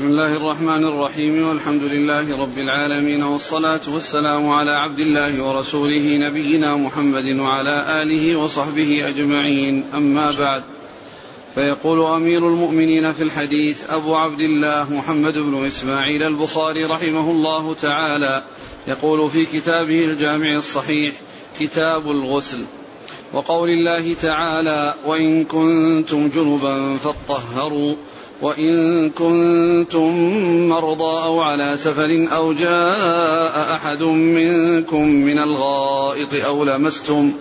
بسم الله الرحمن الرحيم والحمد لله رب العالمين والصلاة والسلام على عبد الله ورسوله نبينا محمد وعلى آله وصحبه أجمعين. أما بعد فيقول أمير المؤمنين في الحديث أبو عبد الله محمد بن إسماعيل البخاري رحمه الله تعالى يقول في كتابه الجامع الصحيح كتاب الغسل. وقول الله تعالى وإن كنتم جنبا فاطهروا. وإن كنتم مرضى أو على سفر أو جاء أحد منكم من الغائط أو لمستم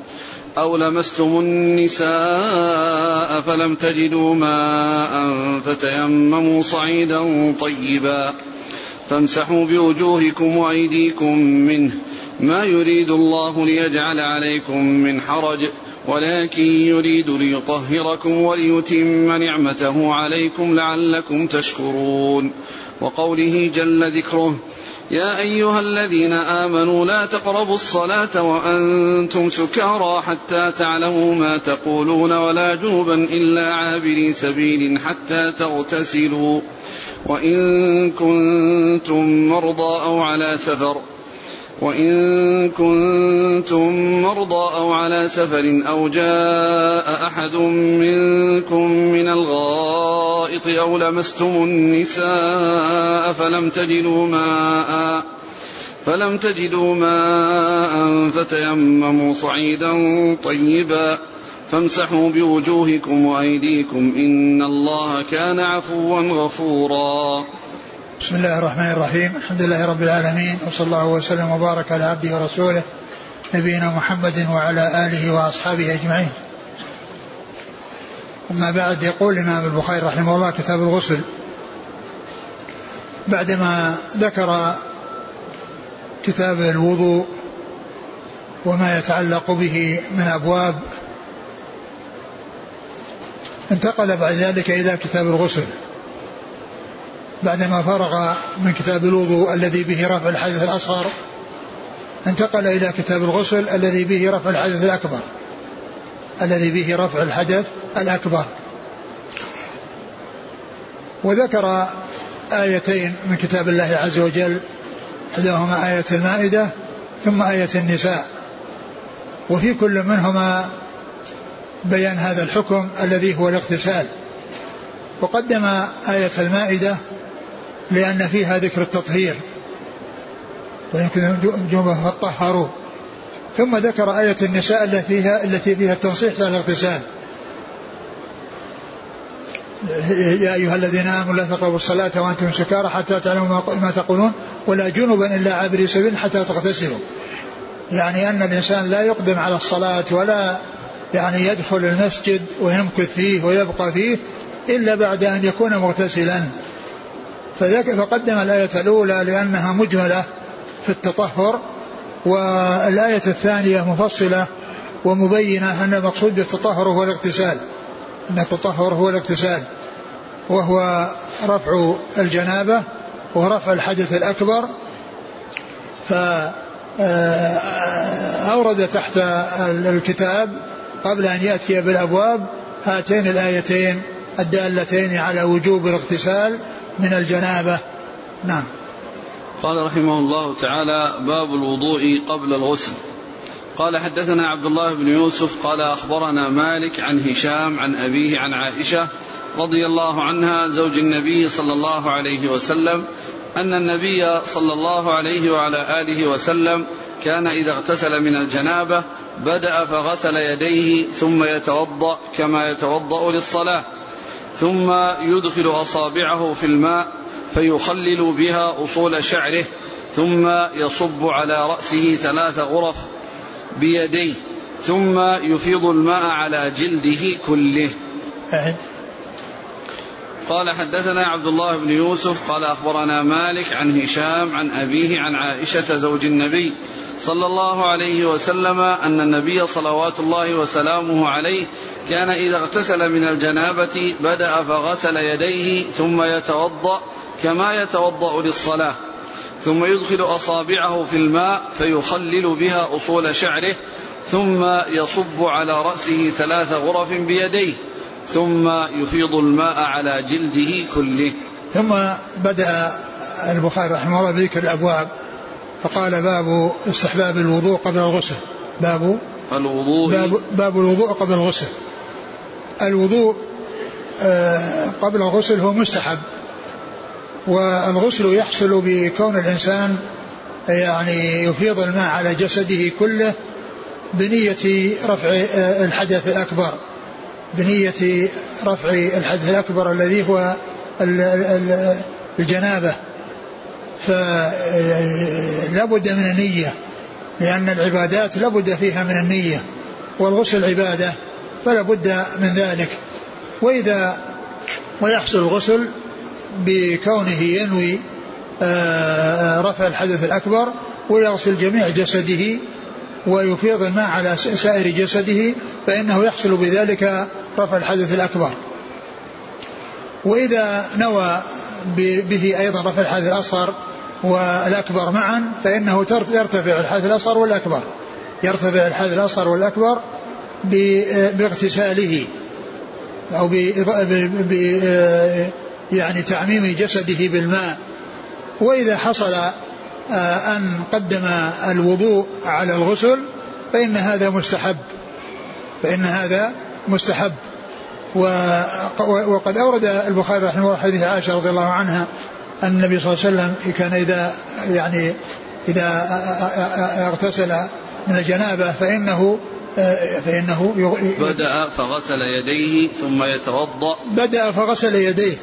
أو لمستم النساء فلم تجدوا ماء فتيمموا صعيدا طيبا فامسحوا بوجوهكم وأيديكم منه ما يريد الله ليجعل عليكم من حرج ولكن يريد ليطهركم وليتم نعمته عليكم لعلكم تشكرون. وقوله جل ذكره يا أيها الذين آمنوا لا تقربوا الصلاة وأنتم سكارى حتى تعلموا ما تقولون ولا جنبا إلا عابري سبيل حتى تغتسلوا وإن كنتم مرضى أو على سفر. وإن كنتم مرضى أو على سفر أو جاء أحد منكم من الغائط أو لمستم النساء فلم تجدوا ماء فلم تجدوا ماء فتيمموا صعيدا طيبا فامسحوا بوجوهكم وأيديكم إن الله كان عفوا غفورا بسم الله الرحمن الرحيم. الحمد لله رب العالمين وصلى الله وسلم وبارك على عبده ورسوله نبينا محمد وعلى آله وأصحابه أجمعين. أما بعد يقول الإمام البخاري رحمه الله كتاب الغسل. بعدما ذكر كتاب الوضوء وما يتعلق به من أبواب انتقل بعد ذلك إلى كتاب الغسل. بعدما فرغ من كتاب الوضوء الذي به رفع الحدث الأصغر انتقل إلى كتاب الغسل الذي به رفع الحدث الأكبر. الذي به رفع الحدث الأكبر. وذكر آيتين من كتاب الله عز وجل إحداهما آية المائدة ثم آية النساء. وفي كل منهما بيان هذا الحكم الذي هو الاغتسال. وقدم آية المائدة لأن فيها ذكر التطهير. ويمكن جمعة فطهروا. ثم ذكر آية النساء التي فيها التي فيها التنصيح للاغتسال يا أيها الذين آمنوا لا تقربوا الصلاة وأنتم سكارى حتى تعلموا ما تقولون ولا جنبا إلا عابري سبيل حتى تغتسلوا يعني أن الإنسان لا يقدم على الصلاة ولا يعني يدخل المسجد ويمكث فيه ويبقى فيه إلا بعد أن يكون مغتسلا. فذاك فقدم الآية الأولى لأنها مجملة في التطهر والآية الثانية مفصلة ومبينة أن المقصود بالتطهر هو الاغتسال أن التطهر هو الاغتسال وهو رفع الجنابة ورفع الحدث الأكبر. فأورد تحت الكتاب قبل أن يأتي بالأبواب هاتين الآيتين الدالتين على وجوب الاغتسال من الجنابة. نعم. قال رحمه الله تعالى باب الوضوء قبل الغسل. قال حدثنا عبد الله بن يوسف قال أخبرنا مالك عن هشام عن أبيه عن عائشة رضي الله عنها زوج النبي صلى الله عليه وسلم أن النبي صلى الله عليه وعلى آله وسلم كان إذا اغتسل من الجنابة بدأ فغسل يديه ثم يتوضأ كما يتوضأ للصلاة. ثم يدخل أصابعه في الماء فيخلل بها أصول شعره ثم يصب على رأسه ثلاث غرف بيديه ثم يفيض الماء على جلده كله أعد. قال حدثنا عبد الله بن يوسف قال أخبرنا مالك عن هشام عن أبيه عن عائشة زوج النبي صلى الله عليه وسلم أن النبي صلوات الله وسلامه عليه كان إذا اغتسل من الجنابة بدأ فغسل يديه ثم يتوضأ كما يتوضأ للصلاة ثم يدخل أصابعه في الماء فيخلل بها أصول شعره ثم يصب على رأسه ثلاث غرف بيديه ثم يفيض الماء على جلده كله. ثم بدأ البخاري رحمه الله بذكر الأبواب فقال باب استحباب الوضوء قبل الغسل. باب الوضوء. باب, باب الوضوء قبل الغسل. الوضوء آه، قبل الغسل هو مستحب. والغسل يحصل بكون الإنسان يعني يفيض الماء على جسده كله بنية رفع آه، الحدث الأكبر. بنية رفع الحدث الأكبر الذي هو الجنابة. فلا بد من النية لأن العبادات لا بد فيها من النية والغسل عبادة فلا بد من ذلك. وإذا ويحصل الغسل بكونه ينوي آه، رفع الحدث الأكبر ويغسل جميع جسده ويفيض الماء على سائر جسده فإنه يحصل بذلك رفع الحدث الأكبر. وإذا نوى به أيضا رفع الحدث الأصغر والأكبر معا فإنه يرتفع الحدث الأصغر والأكبر. يرتفع الحدث الأصغر والأكبر باغتساله أو ب يعني تعميم جسده بالماء. وإذا حصل آه، أن قدم الوضوء على الغسل فإن هذا مستحب. فإن هذا مستحب. وقد أورد البخاري رحمه الله حديث عائشة رضي الله عنها أن النبي صلى الله عليه وسلم كان إذا يعني إذا اغتسل من الجنابة فإنه فإنه بدأ فغسل يديه ثم يتوضأ. بدأ فغسل يديه.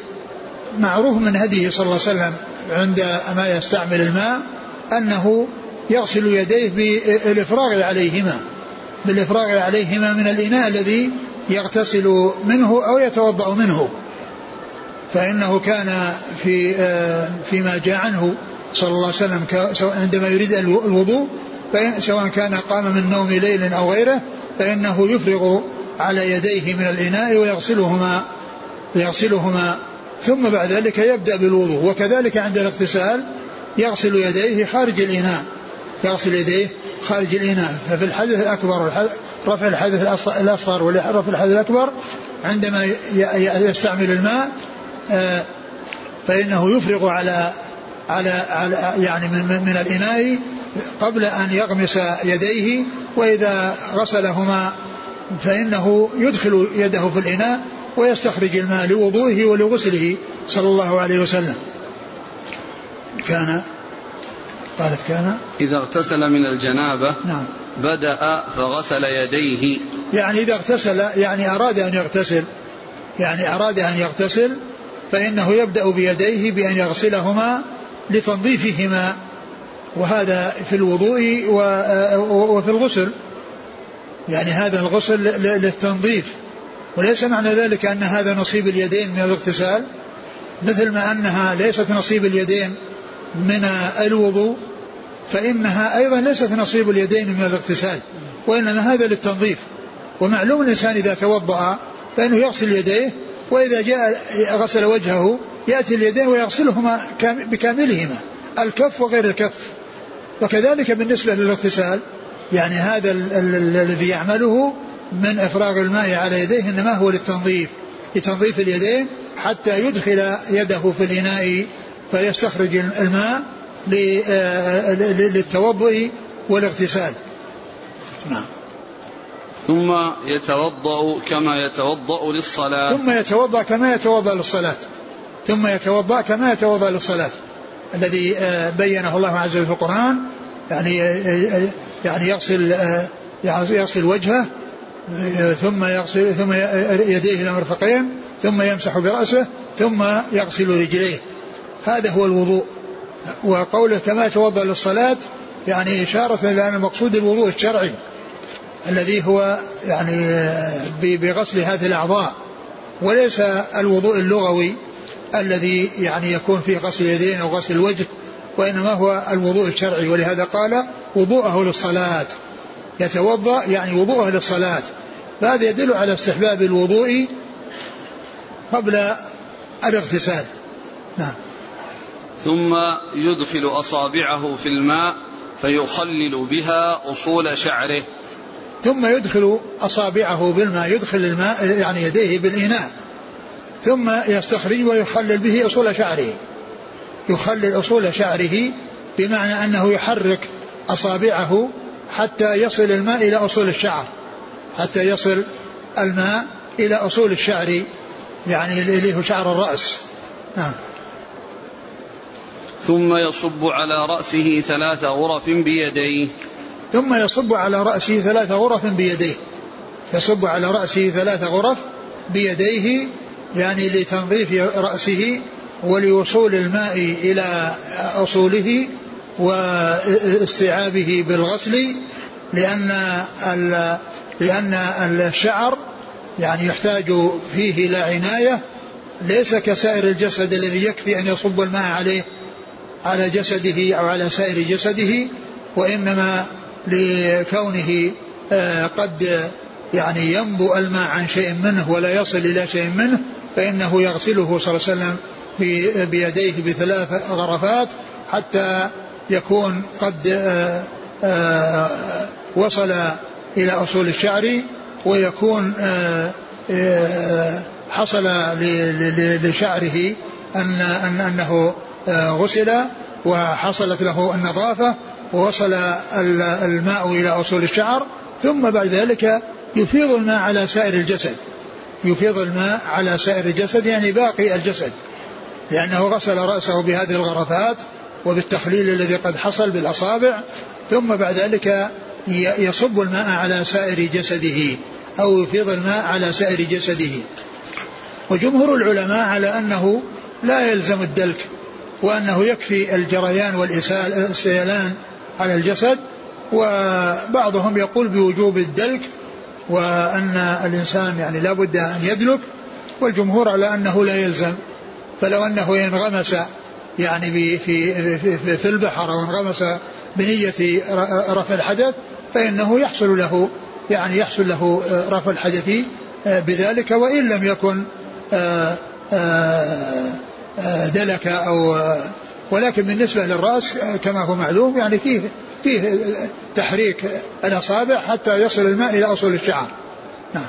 معروف من هديه صلى الله عليه وسلم عند ما يستعمل الماء أنه يغسل يديه بالإفراغ عليهما بالإفراغ عليهما من الإناء الذي يغتسل منه أو يتوضأ منه فإنه كان في آه، فيما جاء عنه صلى الله عليه وسلم عندما يريد الوضوء سواء كان قام من نوم ليل أو غيره فإنه يفرغ على يديه من الإناء ويغسلهما يغسلهما. ثم بعد ذلك يبدأ بالوضوء وكذلك عند الاغتسال يغسل يديه خارج الإناء. يغسل يديه خارج الإناء. ففي الحدث الأكبر رفع الحدث الأصغر ورفع الحدث الأكبر عندما يستعمل الماء آه، فإنه يفرغ على على, على يعني من, من الإناء قبل أن يغمس يديه وإذا غسلهما فإنه يدخل يده في الإناء ويستخرج الماء لوضوئه ولغسله صلى الله عليه وسلم. كان قالت كان. إذا اغتسل من الجنابة نعم. بدأ فغسل يديه. يعني إذا اغتسل يعني أراد أن يغتسل يعني أراد أن يغتسل فإنه يبدأ بيديه بأن يغسلهما لتنظيفهما وهذا في الوضوء وفي الغسل. يعني هذا الغسل للتنظيف. وليس معنى ذلك أن هذا نصيب اليدين من الاغتسال مثل ما أنها ليست نصيب اليدين. من الوضوء فإنها أيضا ليست نصيب اليدين من الاغتسال وإنما هذا للتنظيف. ومعلوم الإنسان إذا توضأ فإنه يغسل يديه وإذا جاء غسل وجهه يأتي اليدين ويغسلهما بكاملهما الكف وغير الكف. وكذلك بالنسبة للاغتسال يعني هذا الذي يعمله من إفراغ الماء على يديه إنما هو للتنظيف لتنظيف اليدين حتى يدخل يده في الإناء فيستخرج الماء آه، للتوضؤ والاغتسال. نعم. ثم يتوضأ كما يتوضأ للصلاة. ثم يتوضأ كما يتوضأ للصلاة. ثم يتوضأ كما يتوضأ للصلاة. الذي آه، بينه الله عز وجل في القرآن يعني آه، يعني يغسل يعني يغسل وجهه ثم يغسل ثم يديه إلى المرفقين ثم يمسح برأسه ثم يغسل رجليه. هذا هو الوضوء. وقوله كما يتوضا للصلاة يعني إشارة إلى أن المقصود الوضوء الشرعي الذي هو يعني بغسل هذه الأعضاء. وليس الوضوء اللغوي الذي يعني يكون فيه غسل اليدين أو غسل الوجه وإنما هو الوضوء الشرعي. ولهذا قال وضوءه للصلاة. يتوضأ يعني وضوءه للصلاة. فهذا يدل على استحباب الوضوء قبل الاغتسال. نعم. ثم يدخل أصابعه في الماء فيخلل بها أصول شعره. ثم يدخل أصابعه بالماء يدخل الماء يعني يديه بالإناء. ثم يستخرج ويخلل به أصول شعره. يخلل أصول شعره بمعنى أنه يحرك أصابعه حتى يصل الماء إلى أصول الشعر. حتى يصل الماء إلى أصول الشعر يعني اللي هو شعر الرأس. نعم. ثم يصب على رأسه ثلاث غرف بيديه. ثم يصب على رأسه ثلاث غرف بيديه. يصب على رأسه ثلاث غرف بيديه يعني لتنظيف رأسه ولوصول الماء إلى أصوله واستيعابه بالغسل لأن لأن الشعر يعني يحتاج فيه إلى عناية ليس كسائر الجسد الذي يكفي أن يصب الماء عليه. على جسده أو على سائر جسده وإنما لكونه آه، قد يعني ينبو الماء عن شيء منه ولا يصل إلى شيء منه فإنه يغسله صلى الله عليه وسلم بيديه بثلاث غرفات حتى يكون قد آه، آه، وصل إلى أصول الشعر ويكون حصل لشعره أن أنه غسل وحصلت له النظافة ووصل الماء إلى أصول الشعر ثم بعد ذلك يفيض الماء على سائر الجسد. يفيض الماء على سائر الجسد يعني باقي الجسد. لأنه غسل رأسه بهذه الغرفات وبالتخليل الذي قد حصل بالأصابع ثم بعد ذلك يصب الماء على سائر جسده أو يفيض الماء على سائر جسده. وجمهور العلماء على أنه لا يلزم الدلك وأنه يكفي الجريان والسيلان على الجسد وبعضهم يقول بوجوب الدلك وأن الإنسان يعني لا بد أن يدلك والجمهور على أنه لا يلزم. فلو أنه ينغمس يعني في في في, في البحر أو انغمس بنية رفع الحدث فإنه يحصل له يعني يحصل له رفع الحدث بذلك وإن لم يكن آآ آآ دلك أو ولكن بالنسبة للرأس كما هو معلوم يعني فيه فيه تحريك الأصابع حتى يصل الماء إلى أصول الشعر. نعم.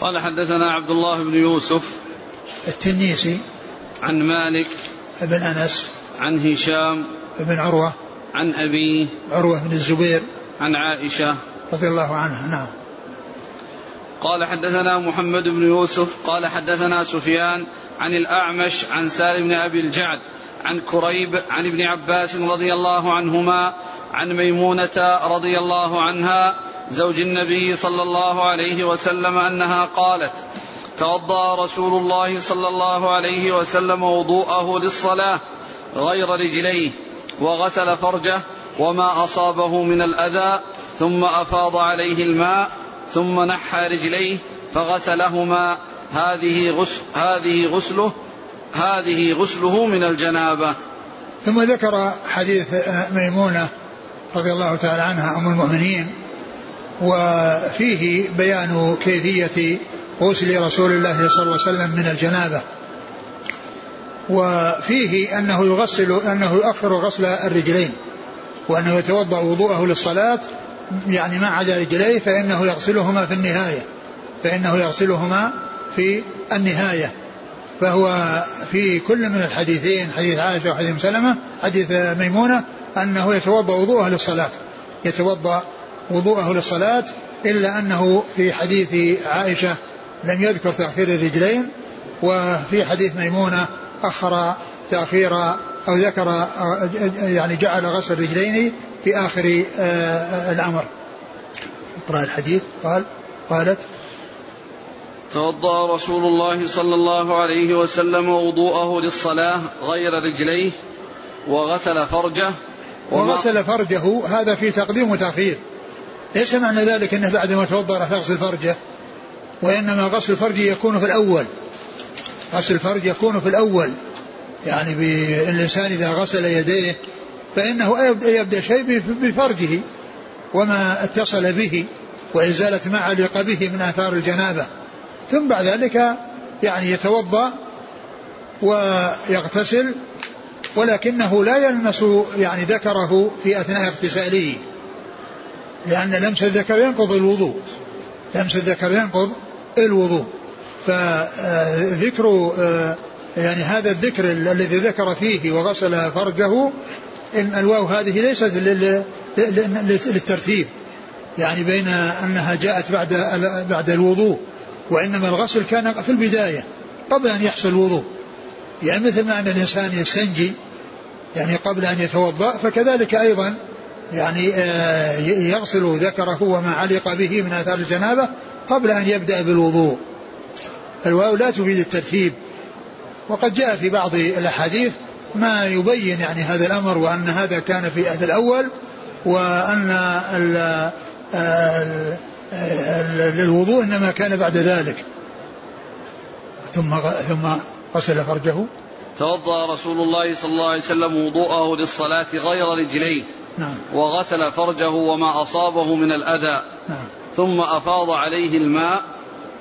قال حدثنا عبد الله بن يوسف التنيسي عن مالك بن أنس عن هشام بن عروة عن أبيه عروة بن الزبير عن عائشة رضي الله عنها. نعم. قال حدثنا محمد بن يوسف قال حدثنا سفيان عن الأعمش عن سالم بن أبي الجعد عن كريب عن ابن عباس رضي الله عنهما عن ميمونة رضي الله عنها زوج النبي صلى الله عليه وسلم أنها قالت توضأ رسول الله صلى الله عليه وسلم وضوءه للصلاة غير رجليه وغسل فرجه وما أصابه من الأذى ثم أفاض عليه الماء ثم نحى رجليه فغسلهما. هذه غسل هذه غسله هذه غسله من الجنابة. ثم ذكر حديث ميمونة رضي الله تعالى عنها أم المؤمنين وفيه بيان كيفية غسل رسول الله صلى الله عليه وسلم من الجنابة. وفيه أنه يغسل أنه يؤخر غسل الرجلين وأنه يتوضأ وضوءه للصلاة يعني ما عدا رجليه فإنه يغسلهما في النهاية. فإنه يغسلهما في النهاية. فهو في كل من الحديثين حديث عائشة وحديث سلمة حديث ميمونة أنه يتوضأ وضوءه للصلاة. يتوضأ وضوءه للصلاة إلا أنه في حديث عائشة لم يذكر تأخير الرجلين وفي حديث ميمونة أخر تأخير أو ذكر يعني جعل غسل الرجلين في آخر آه، الأمر. اقرأ الحديث. قال قالت توضأ رسول الله صلى الله عليه وسلم وضوءه للصلاة غير رجليه وغسل فرجه وغسل فرجه هذا في تقديم وتأخير. ليس معنى ذلك؟ أنه بعد ما توضأ راح يغسل فرجه وإنما غسل الفرج يكون في الأول. غسل الفرج يكون في الأول. يعني الإنسان إذا غسل يديه فإنه يبدأ شيء بفرجه وما اتصل به وإزالة ما علق به من آثار الجنابة. ثم بعد ذلك يعني يتوضأ ويغتسل ولكنه لا يلمس يعني ذكره في أثناء اغتساله لأن لمس الذكر ينقض الوضوء لمس الذكر ينقض الوضوء. فذكر آه، يعني هذا الذكر الذي ذكر فيه وغسل فرجه الواو هذه ليست للترتيب. يعني بين أنها جاءت بعد بعد الوضوء وإنما الغسل كان في البداية قبل أن يحصل الوضوء. يعني مثل ما أن الإنسان يستنجي يعني قبل أن يتوضأ فكذلك أيضا يعني آه، يغسل ذكره وما علق به من آثار الجنابة قبل أن يبدأ بالوضوء. الواو لا تفيد الترتيب. وقد جاء في بعض الأحاديث ما يبين يعني هذا الأمر وأن هذا كان في العهد الأول وأن الوضوء إنما كان بعد ذلك. ثم ثم غسل فرجه. توضأ رسول الله صلى الله عليه وسلم وضوءه للصلاة غير رجليه. نعم. وغسل فرجه وما أصابه من الأذى. نعم. ثم أفاض عليه الماء.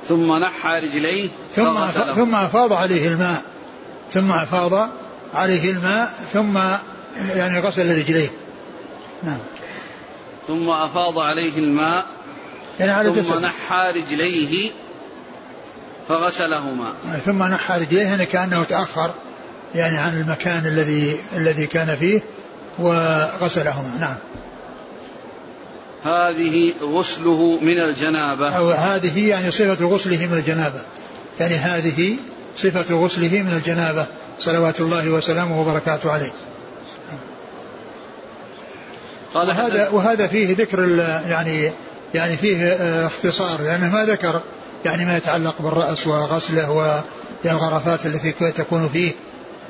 ثم نحى رجليه ثم ثم أفاض عليه الماء. ثم أفاض عليه الماء ثم يعني غسل رجليه. نعم. ثم أفاض عليه الماء يعني على ثم جسد. نحى رجليه فغسلهما. ثم نحى رجليه يعني كأنه تأخر يعني عن المكان الذي الذي كان فيه وغسلهما. نعم. هذه غسله من الجنابة. أو هذه يعني صفة غسله من الجنابة. يعني هذه صفة غسله من الجنابة. صلوات الله وسلامه وبركاته عليه. قال وهذا وهذا فيه ذكر يعني يعني فيه آه، اختصار. لأنه ما ذكر يعني ما يتعلق بالرأس وغسله والغرفات التي تكون فيه.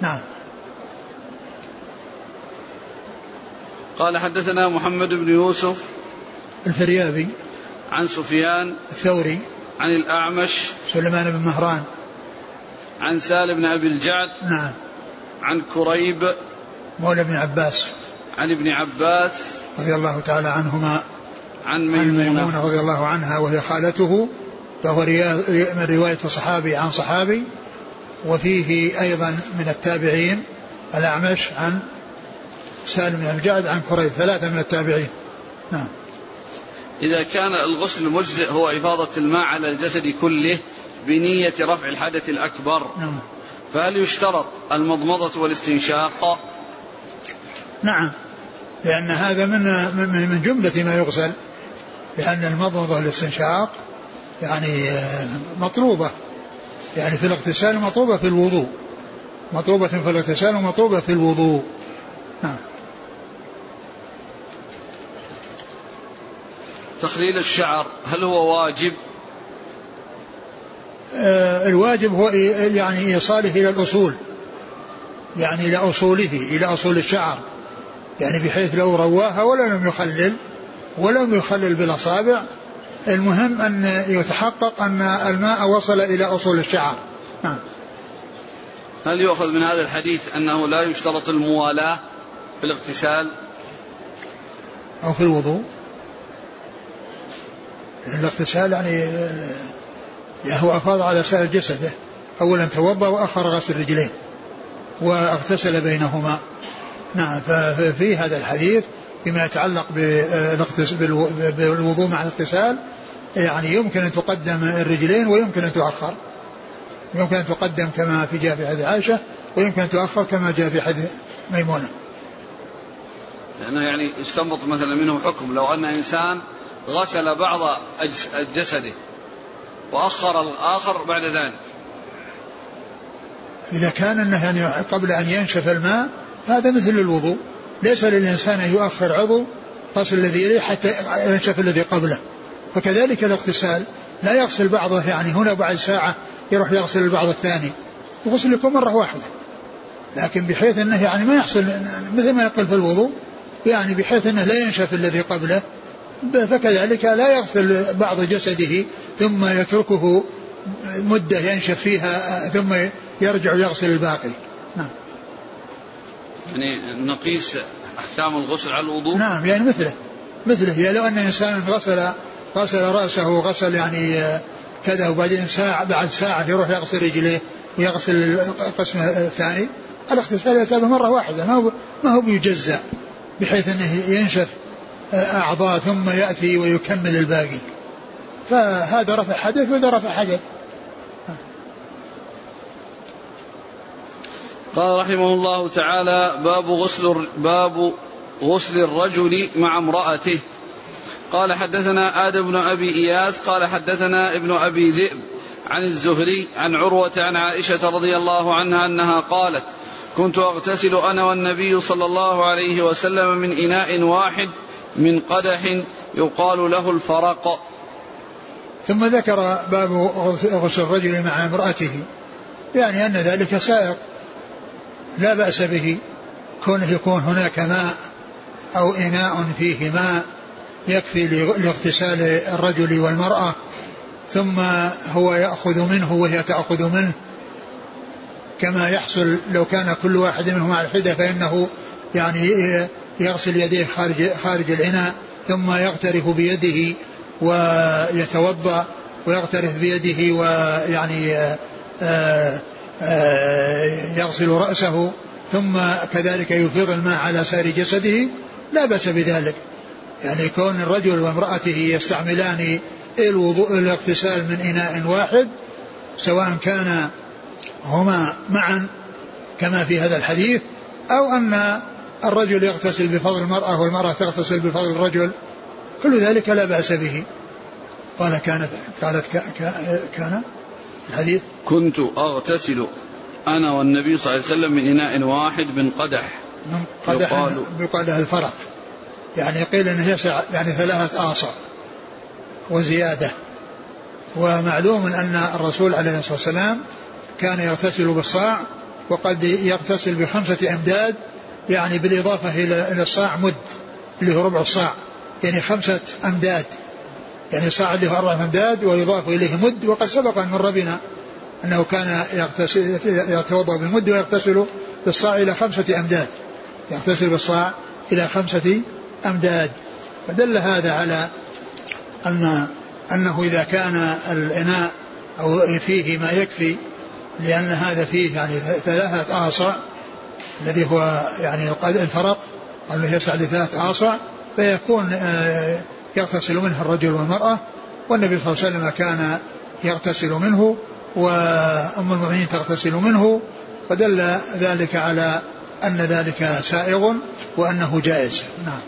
نعم. قال حدثنا محمد بن يوسف الفريابي. عن سفيان الثوري. عن الأعمش سليمان بن مهران. عن سالم بن أبي الجعد نعم. عن كريب مولى ابن عباس. عن ابن عباس رضي الله تعالى عنهما. عن ميمونة, عن ميمونة. رضي الله عنها وهي خالته فهو من رواية صحابي عن صحابي وفيه أيضا من التابعين الأعمش عن سالم بن الجعد عن كريب ثلاثة من التابعين. نعم. إذا كان الغسل المجزئ هو إفاضة الماء على الجسد كله بنية رفع الحدث الأكبر. نعم. فهل يشترط المضمضة والاستنشاق؟ نعم. لأن هذا من من جملة ما يغسل. لأن المضمضة والاستنشاق يعني آه، مطلوبة. يعني في الاغتسال مطلوبة في الوضوء. مطلوبة في الاغتسال ومطلوبة في الوضوء. نعم. تخليل الشعر هل هو واجب؟ الواجب هو يعني إيصاله إلى الأصول. يعني إلى أصوله إلى أصول الشعر. يعني بحيث لو رواها ولم يخلل ولم يخلل بالأصابع المهم أن يتحقق أن الماء وصل إلى أصول الشعر. نعم. هل يؤخذ من هذا الحديث أنه لا يشترط الموالاة في الاغتسال؟ أو في الوضوء؟ الاغتسال يعني, يعني هو أفاض على سائر جسده. أولا توضأ وأخر غسل رجليه. واغتسل بينهما. نعم ففي هذا الحديث فيما يتعلق بالوضوء مع الاغتسال يعني يمكن أن تقدم الرجلين ويمكن أن تؤخر. يمكن أن تقدم كما في جاء في حديث عائشة ويمكن أن تؤخر كما جاء في حديث ميمونة. لأنه يعني يستنبط مثلا منه حكم. لو أن إنسان غسل بعض جسده وأخر الآخر بعد ذلك. إذا كان أنه يعني قبل أن ينشف الماء هذا مثل الوضوء. ليس للإنسان أن يؤخر عضو غسل الذي إليه حتى ينشف الذي قبله. فكذلك الاغتسال. لا يغسل بعضه يعني هنا بعد ساعة يروح يغسل البعض الثاني. الغسل يكون مرة واحدة. لكن بحيث أنه يعني ما يحصل مثل ما يقول في الوضوء يعني بحيث أنه لا ينشف الذي قبله فكذلك لا يغسل بعض جسده ثم يتركه مدة ينشف فيها ثم يرجع يغسل الباقي. نعم. يعني نقيس أحكام الغسل على الوضوء؟ نعم يعني مثله مثله. يعني لو أن إنسان غسل غسل رأسه وغسل يعني كذا وبعدين ساعة بعد ساعة يروح يغسل رجليه ويغسل القسم الثاني الاغتسال يتابع مرة واحدة ما هو ما هو بيجزأ بحيث أنه ينشف أعضاء ثم يأتي ويكمل الباقي. فهذا رفع حدث وهذا رفع حدث. قال رحمه الله تعالى باب غسل باب غسل الرجل مع امرأته. قال حدثنا آدم بن أبي إياس قال حدثنا ابن أبي ذئب عن الزهري عن عروة عن عائشة رضي الله عنها أنها قالت كنت أغتسل أنا والنبي صلى الله عليه وسلم من إناء واحد من قدح يقال له الفرق. ثم ذكر باب غسل الرجل مع امرأته يعني أن ذلك سائق. لا بأس به كونه يكون هناك ماء أو إناء فيه ماء يكفي لاغتسال الرجل والمرأة ثم هو يأخذ منه وهي تأخذ منه. كما يحصل لو كان كل واحد منهما على حدة فإنه يعني يغسل يديه خارج خارج الإناء ثم يغترف بيده ويتوضأ ويغترف بيده ويعني آه، آه، يغسل رأسه ثم كذلك يفيض الماء على سائر جسده. لا بأس بذلك. يعني كون الرجل وامرأته يستعملان الوضوء الاغتسال من إناء واحد سواء كان هما معا كما في هذا الحديث أو أن الرجل يغتسل بفضل المرأة والمرأة تغتسل بفضل الرجل كل ذلك لا بأس به. قال كانت قالت كان الحديث كنت أغتسل أنا والنبي صلى الله عليه وسلم من إناء واحد من قدح. من قدح يقال, له الفرق. يعني قيل إنه يسع يعني ثلاثة آصع وزيادة. ومعلوم أن الرسول عليه الصلاة والسلام كان يغتسل بالصاع وقد يغتسل بخمسة أمداد يعني بالإضافة إلى الصاع مد اللي هو ربع الصاع يعني خمسة أمداد. يعني صاع اللي هو أربعة أمداد ويضاف إليه مد وقد سبق أن مر بنا أنه كان يتوضأ بالمد ويغتسل بالصاع إلى خمسة أمداد. يغتسل بالصاع إلى خمسة أمداد. فدل هذا على أن أنه إذا كان الإناء أو فيه ما يكفي لأن هذا فيه يعني ثلاثة آصع الذي هو يعني الفرق أنه يسع لثلاثة آصع فيكون آه، يغتسل منه الرجل والمرأة والنبي صلى الله عليه وسلم كان يغتسل منه وأم المؤمنين تغتسل منه فدل ذلك على أن ذلك سائغ وأنه جائز. نعم.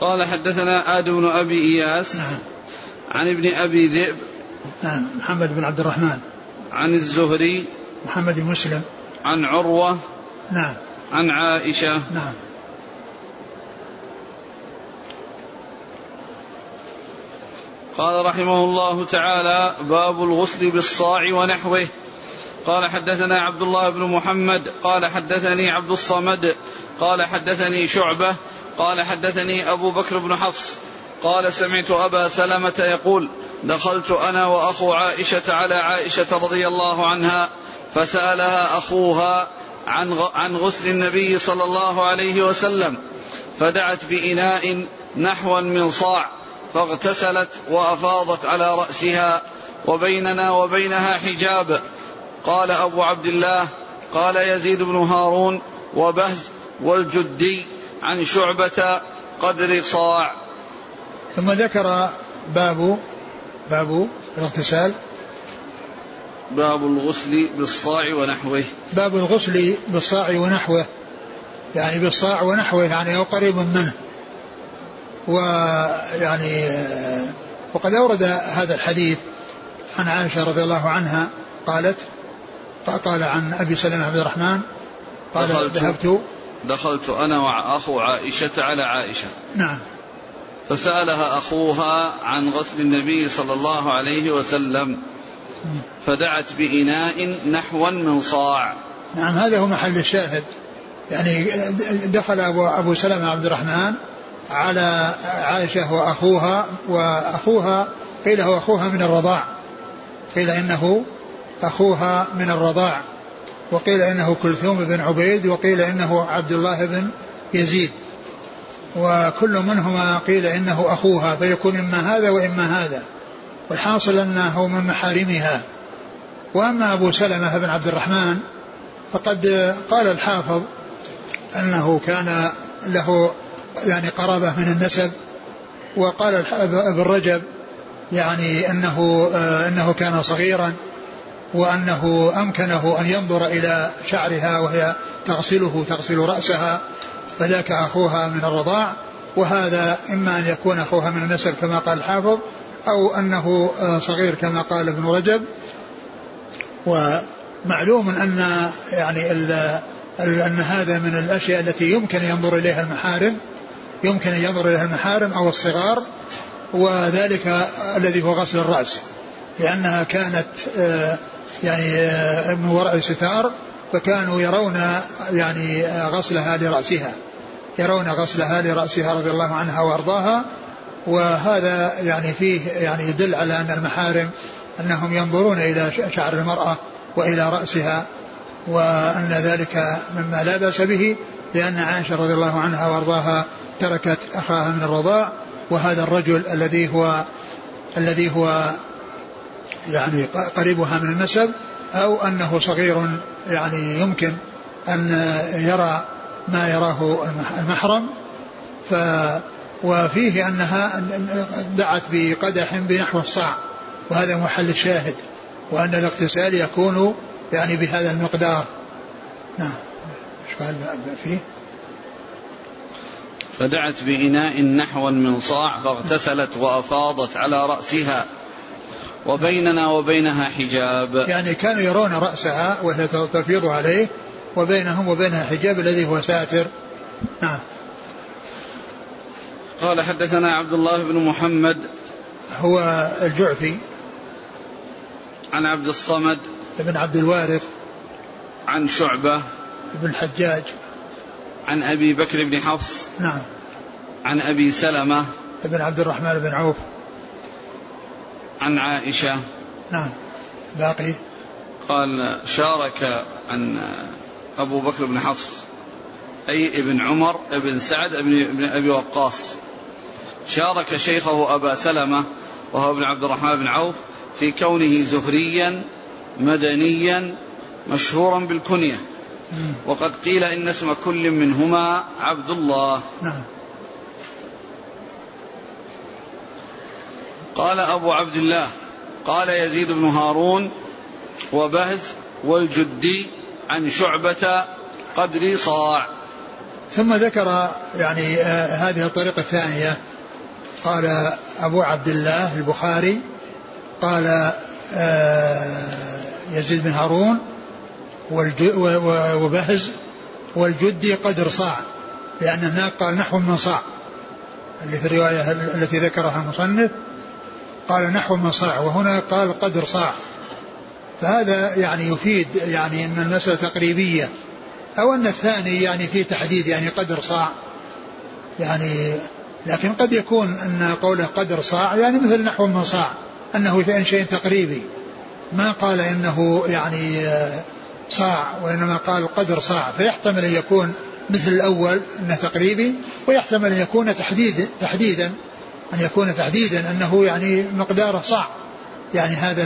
قال حدثنا آدم بن أبي إياس نعم. عن ابن أبي ذئب. نعم محمد بن عبد الرحمن. عن الزهري محمد بن مسلم عن عروة نعم. عن عائشة. نعم. قال رحمه الله تعالى باب الغسل بالصاع ونحوه. قال حدثنا عبد الله بن محمد. قال حدثني عبد الصمد. قال حدثني شعبة. قال حدثني أبو بكر بن حفص. قال سمعت أبا سلمة يقول دخلت أنا وأخو عائشة على عائشة رضي الله عنها فسألها أخوها عن عن غسل النبي صلى الله عليه وسلم فدعت بإناء نحوا من صاع فاغتسلت وأفاضت على رأسها وبيننا وبينها حجاب. قال أبو عبد الله قال يزيد بن هارون وبهز والجدي عن شعبة قدر صاع. ثم ذكر باب باب الاغتسال. باب الغسل بالصاع ونحوه. باب الغسل بالصاع ونحوه. يعني بالصاع ونحوه يعني أو قريب منه. ويعني وقد أورد هذا الحديث عن عائشة رضي الله عنها قالت قال عن أبي سلمة عبد الرحمن قال ذهبت. دخلت أنا وأخو عائشة على عائشة. نعم. فسألها أخوها عن غسل النبي صلى الله عليه وسلم فدعت بإناء نحوا من صاع. نعم هذا هو محل الشاهد. يعني دخل أبو, أبو سلمة عبد الرحمن على عائشة وأخوها وأخوها قيل هو أخوها من الرضاع. قيل إنه أخوها من الرضاع. وقيل إنه كلثوم بن عبيد وقيل إنه عبد الله بن يزيد. وكل منهما قيل إنه أخوها فيكون إما هذا وإما هذا. والحاصل أنه من محارمها. وأما أبو سلمة بن عبد الرحمن فقد قال الحافظ أنه كان له يعني قرابة من النسب وقال ابن رجب يعني أنه آه، أنه كان صغيرا وأنه أمكنه أن ينظر إلى شعرها وهي تغسله تغسل رأسها. فذاك أخوها من الرضاع وهذا إما أن يكون أخوها من النسب كما قال الحافظ أو أنه آه، صغير كما قال ابن رجب. ومعلوم أن يعني أن هذا من الأشياء التي يمكن ينظر إليها المحارم يمكن أن ينظر إليها المحارم أو الصغار وذلك الذي هو غسل الرأس لأنها كانت آه، يعني آه، من وراء ستار فكانوا يرون يعني غسلها لرأسها يرون غسلها لرأسها رضي الله عنها وأرضاها وهذا يعني فيه يعني يدل على أن المحارم أنهم ينظرون إلى شعر المرأة وإلى رأسها وأن ذلك مما لا بأس به لأن عائشة رضي الله عنها وأرضاها تركت أخاها من الرضاع وهذا الرجل الذي هو الذي هو يعني قريبها من النسب أو أنه صغير يعني يمكن أن يرى ما يراه المحرم. ف وفيه أنها دعت بقدح بنحو الصاع وهذا محل الشاهد وأن الاغتسال يكون يعني بهذا المقدار. نعم. إيش قال فيه؟ فدعت بإناء نحوا من صاع فاغتسلت وأفاضت على رأسها. وبيننا وبينها حجاب. يعني كانوا يرون رأسها وهي تفيض عليه وبينهم وبينها حجاب الذي هو ساتر. نعم. قال حدثنا عبد الله بن محمد هو الجعفي. عن عبد الصمد بن عبد الوارث. عن شعبة. بن الحجاج. عن أبي بكر بن حفص. نعم. عن أبي سلمة. بن عبد الرحمن بن عوف. عن عائشة؟ نعم. باقي. قال شارك عن أبو بكر بن حفص أي ابن عمر ابن سعد ابن أبي وقاص. شارك شيخه أبا سلمة وهو ابن عبد الرحمن بن عوف في كونه زهريا مدنيا مشهورا بالكنية. وقد قيل إن اسم كل منهما عبد الله. نعم. قال أبو عبد الله قال يزيد بن هارون وبهز والجدي عن شعبة قدر صاع. ثم ذكر يعني آه هذه الطريقة الثانية. قال أبو عبد الله البخاري قال آه يزيد بن هارون وبهز والجدي قدر صاع لأن هناك قال نحو من صاع اللي في الرواية التي ذكرها المصنف قال نحو من صاع وهنا قال قدر صاع فهذا يعني يفيد يعني أن المسألة تقريبية. أو أن الثاني يعني فيه تحديد يعني قدر صاع يعني لكن قد يكون أن قوله قدر صاع يعني مثل نحو من صاع أنه في شيء تقريبي. ما قال إنه يعني صاع وإنما قال قدر صاع فيحتمل أن يكون مثل الأول أنه تقريبي ويحتمل أن يكون تحديد تحديدا. أن يكون تحديدا أنه يعني مقداره صاع يعني هذا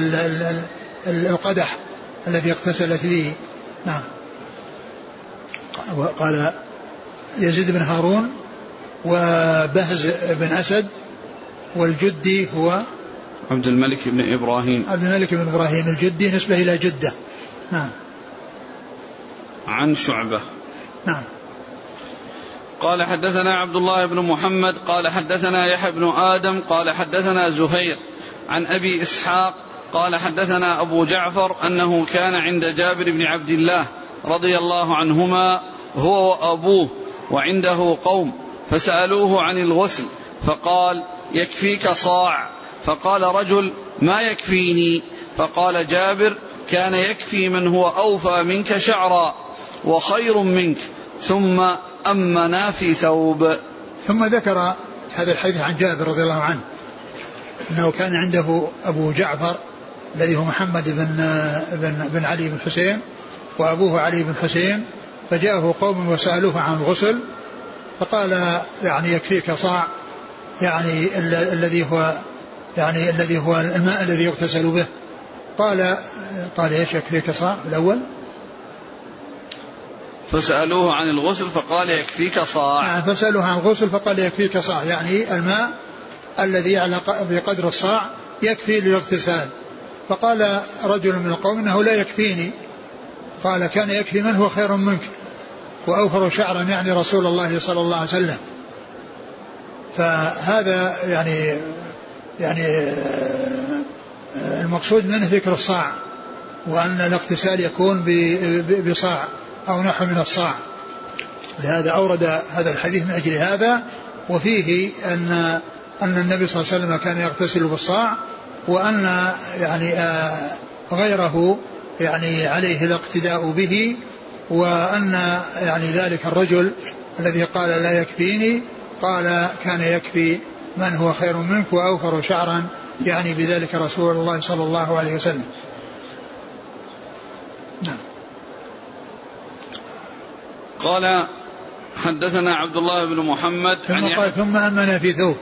القدح الذي اغتسلت به نعم. قال يزيد بن هارون وبهز بن أسد والجدي هو عبد الملك بن إبراهيم. عبد الملك بن إبراهيم الجدي نسبة إلى جدة. نعم. عن شعبة. نعم. قال حدثنا عبد الله بن محمد قال حدثنا يحيى بن آدم قال حدثنا زهير عن أبي إسحاق قال حدثنا أبو جعفر أنه كان عند جابر بن عبد الله رضي الله عنهما هو وأبوه وعنده قوم فسألوه عن الغسل فقال يكفيك صاع فقال رجل ما يكفيني فقال جابر كان يكفي من هو أوفى منك شعرا وخير منك ثم أمنا في ثوب. ثم ذكر هذا الحديث عن جابر رضي الله عنه أنه كان عنده أبو جعفر الذي هو محمد بن, بن, بن علي بن حسين وأبوه علي بن حسين فجاءه قوم وسألوه عن الغسل فقال يعني يكفيك صاع يعني الذي هو يعني الذي هو الماء الذي يغتسل به. قال قال إيش يكفيك صاع الأول؟ فسألوه عن الغسل فقال يكفيك صاع. نعم فسألوه عن الغسل فقال يكفيك صاع. يعني الماء الذي على بقدر الصاع يكفي للاغتسال. فقال رجل من القوم إنه لا يكفيني. قال كان يكفي من هو خير منك. وأوفر شعرا يعني رسول الله صلى الله عليه وسلم. فهذا يعني يعني المقصود منه ذكر الصاع وأن الاغتسال يكون بصاع. أو نحو من الصاع. لهذا أورد هذا الحديث من أجل هذا وفيه أن أن النبي صلى الله عليه وسلم كان يغتسل بالصاع وأن يعني آه، غيره يعني عليه الاقتداء به وأن يعني ذلك الرجل الذي قال لا يكفيني قال كان يكفي من هو خير منك وأوفر شعرا يعني بذلك رسول الله صلى الله عليه وسلم. قال حدثنا عبد الله بن محمد ثم قال ثم أمنا في ثوب.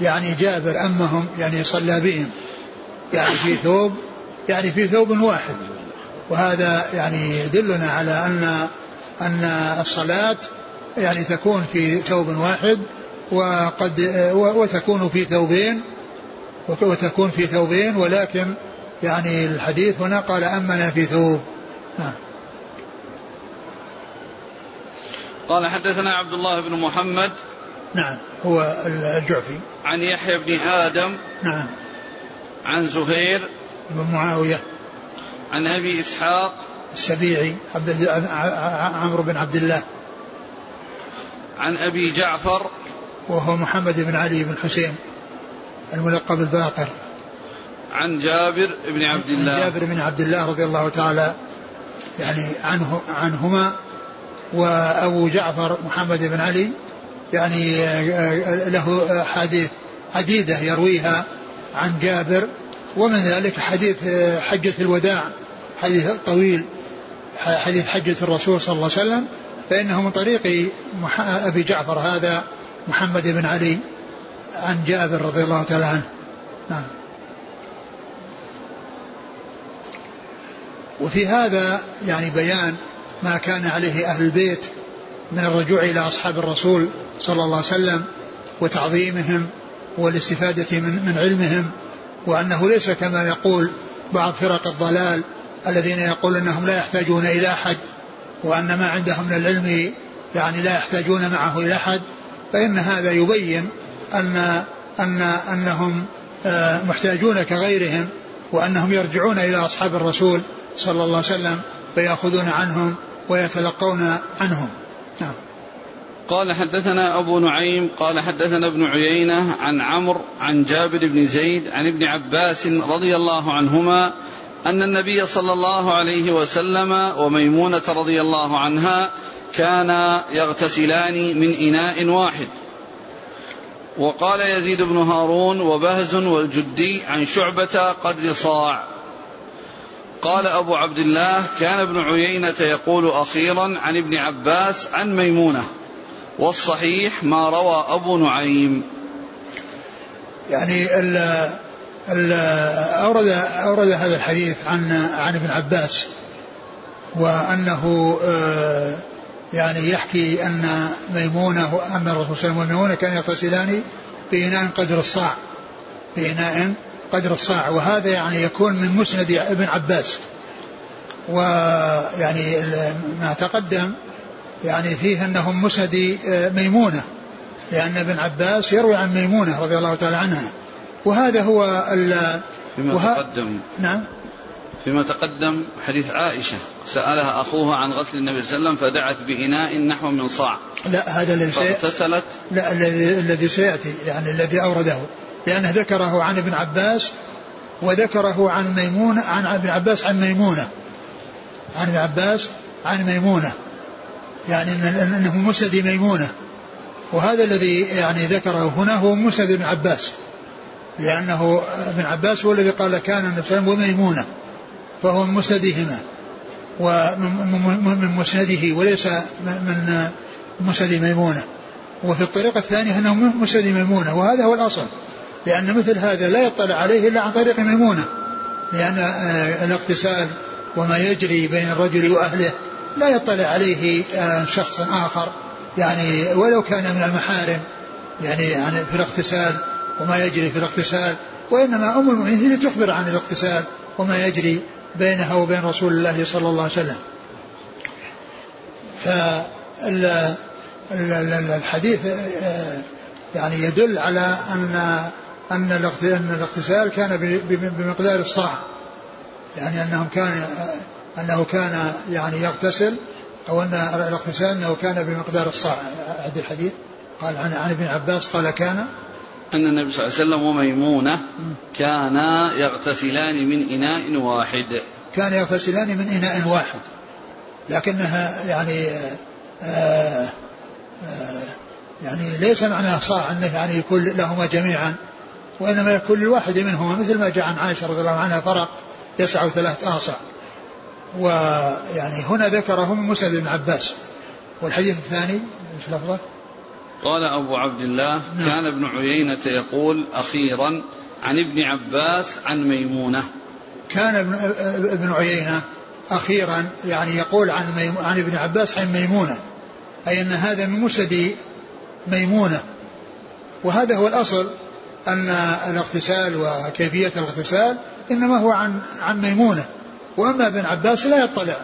يعني جابر أمهم يعني صلى بهم. يعني في ثوب يعني في ثوب واحد. وهذا يعني يدلنا على أن أن الصلاة يعني تكون في ثوب واحد وقد وتكون في ثوبين وتكون في ثوبين ولكن يعني الحديث هنا قال أمنا في ثوب. نعم. قال حدثنا عبد الله بن محمد نعم هو الجعفي. عن يحيى بن آدم نعم. عن زهير بن معاوية. عن أبي إسحاق السبيعي عبد عمرو بن عبد الله. عن أبي جعفر وهو محمد بن علي بن حسين الملقب الباقر. عن جابر بن عبد الله. عن جابر بن عبد الله رضي الله تعالى يعني عنه عنهما وأبو جعفر محمد بن علي يعني له حديث عديدة يرويها عن جابر ومن ذلك حديث حجة الوداع حديث طويل حديث حجة الرسول صلى الله عليه وسلم فإنه من طريق أبي جعفر هذا محمد بن علي عن جابر رضي الله تعالى عنه. نعم. وفي هذا يعني بيان ما كان عليه أهل البيت من الرجوع إلى أصحاب الرسول صلى الله عليه وسلم وتعظيمهم والاستفادة من, من علمهم وأنه ليس كما يقول بعض فرق الضلال الذين يقول أنهم لا يحتاجون إلى أحد وأن ما عندهم من العلم يعني لا يحتاجون معه إلى أحد فإن هذا يبين أن أن أنهم آه، محتاجون كغيرهم وأنهم يرجعون إلى أصحاب الرسول صلى الله عليه وسلم فيأخذون عنهم ويتلقون عنهم. نعم. قال حدثنا أبو نعيم قال حدثنا ابن عيينة عن عمرو عن جابر بن زيد عن ابن عباس رضي الله عنهما أن النبي صلى الله عليه وسلم وميمونة رضي الله عنها كانا يغتسلان من إناء واحد. وقال يزيد بن هارون وبهز والجدي عن شعبة قدر صاع. قال أبو عبد الله كان ابن عيينة يقول أخيرا عن ابن عباس عن ميمونة والصحيح ما روى أبو نعيم. يعني ال ال أورد أورد هذا الحديث عن عن ابن عباس وأنه آه، يعني يحكي أن ميمونة أن الرسول صلى الله عليه وسلم وميمونة كانوا يغتسلان بإناء قدر الصاع بإناء قدر الصاع وهذا يعني يكون من مسند ابن عباس. ويعني ما تقدم يعني فيه انه مسند آه، ميمونة لأن ابن عباس يروي عن ميمونة رضي الله تعالى عنها. وهذا هو ال فيما وه... تقدم. نعم. فيما تقدم حديث عائشة سألها أخوها عن غسل النبي صلى الله عليه وسلم فدعت بإناء نحو من صاع. لا هذا الذي فاغتسلت. لا الذي الذي سيأتي يعني الذي أورده. لأنه ذكره عن ابن عباس وذكره عن ميمونة عن ابن عباس عن ميمونة. عن ابن عباس عن ميمونة. يعني أنه مسند ميمونة. وهذا الذي يعني ذكره هنا هو مسند ابن عباس. لأنه ابن عباس هو الذي قال كان النبي وميمونة فهو من مسندهما. ومن مسنده وليس من مسند ميمونة. وفي الطريقة الثانية أنه مسند ميمونة. وهذا هو الأصل. لأن مثل هذا لا يطلع عليه إلا عن طريق ميمونة. لأن آه، الاغتسال وما يجري بين الرجل وأهله لا يطلع عليه آه، شخص آخر. يعني ولو كان من المحارم يعني, في الاغتسال وما يجري في الاغتسال وإنما أم المؤمنين هي تخبر عن الاغتسال وما يجري بينها وبين رسول الله صلى الله عليه وسلم. فالحديث آه، يعني يدل على أن أن الاغتسال كان بمقدار الصاع. يعني أنهم كان أنه كان يعني يغتسل أو أن الاغتسال أنه كان بمقدار الصاع. عند الحديث. قال عن عن ابن عباس قال كان. أن النبي صلى الله عليه وسلم وميمونة كانا يغتسلان من إناء واحد. كان يغتسلان من إناء واحد. لكنها يعني آآ آه، آآ آه، يعني ليس معناه صاع أنه يعني يكون لهما جميعا. وإنما يكون لواحد منهما مثل ما جاء عن عائشة رضي الله عنها فرق يسع ثلاث آصع. ويعني هنا ذكره من مسند بن عباس. والحديث الثاني إيش لفظه؟ قال أبو عبد الله نعم. كان ابن عيينة يقول أخيرا عن ابن عباس عن ميمونة. كان ابن, ابن عيينة أخيرا يعني يقول عن, عن ابن عباس عن ميمونة. أي أن هذا من مسند ميمونة. وهذا هو الأصل. أن الاغتسال وكيفية الاغتسال إنما هو عن عن ميمونة. وأما ابن عباس لا يطلع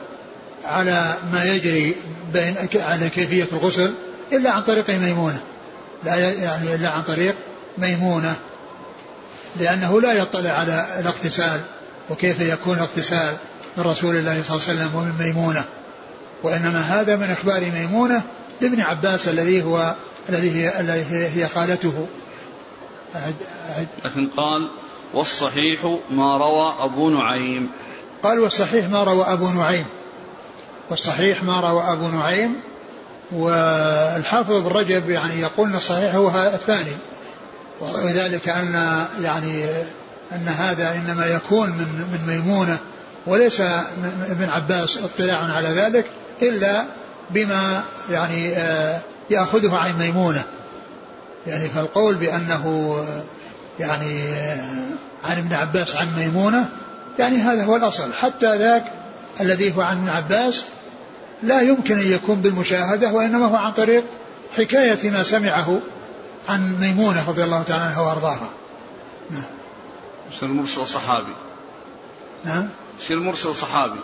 على ما يجري بين على كيفية الغسل إلا عن طريق ميمونة. لا يعني إلا عن طريق ميمونة. لأنه لا يطلع على الاغتسال وكيف يكون الاغتسال من رسول الله صلى الله عليه وسلم ومن ميمونة. وإنما هذا من إخبار ميمونة لابن عباس الذي هو الذي هي الذي هي خالته. أعد أعد لكن قال والصحيح ما روى أبو نعيم. قال والصحيح ما روى أبو نعيم. والصحيح ما روى أبو نعيم. والحافظ بن رجب يعني يقول إن الصحيح هو الثاني. وذلك أن يعني أن هذا إنما يكون من من ميمونة وليس ابن عباس اطلاع على ذلك إلا بما يعني آه، يأخذه عن ميمونة. يعني فالقول بأنه يعني عن ابن عباس عن ميمونة يعني هذا هو الأصل. حتى ذاك الذي هو عن ابن عباس لا يمكن أن يكون بالمشاهدة وإنما هو عن طريق حكاية ما سمعه عن ميمونة رضي الله تعالى عنها وأرضاها. نعم. المرسل صحابي. نعم. يصير مرسل صحابي.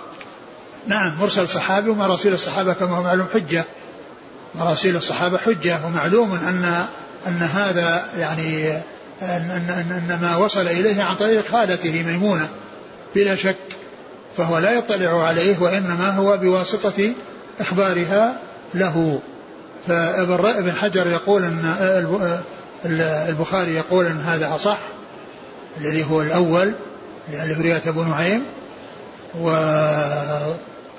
نعم مرسل صحابي ومراسيل الصحابة كما هو معلوم حجة. مراسيل الصحابة حجة ومعلوم أن أن هذا يعني أن, أن, أن ما وصل إليه عن طريق خالته ميمونة بلا شك فهو لا يطلع عليه وإنما هو بواسطة إخبارها له. فابن حجر يقول أن البخاري يقول أن هذا أصح الذي هو الأول اللي رواية أبو نعيم. و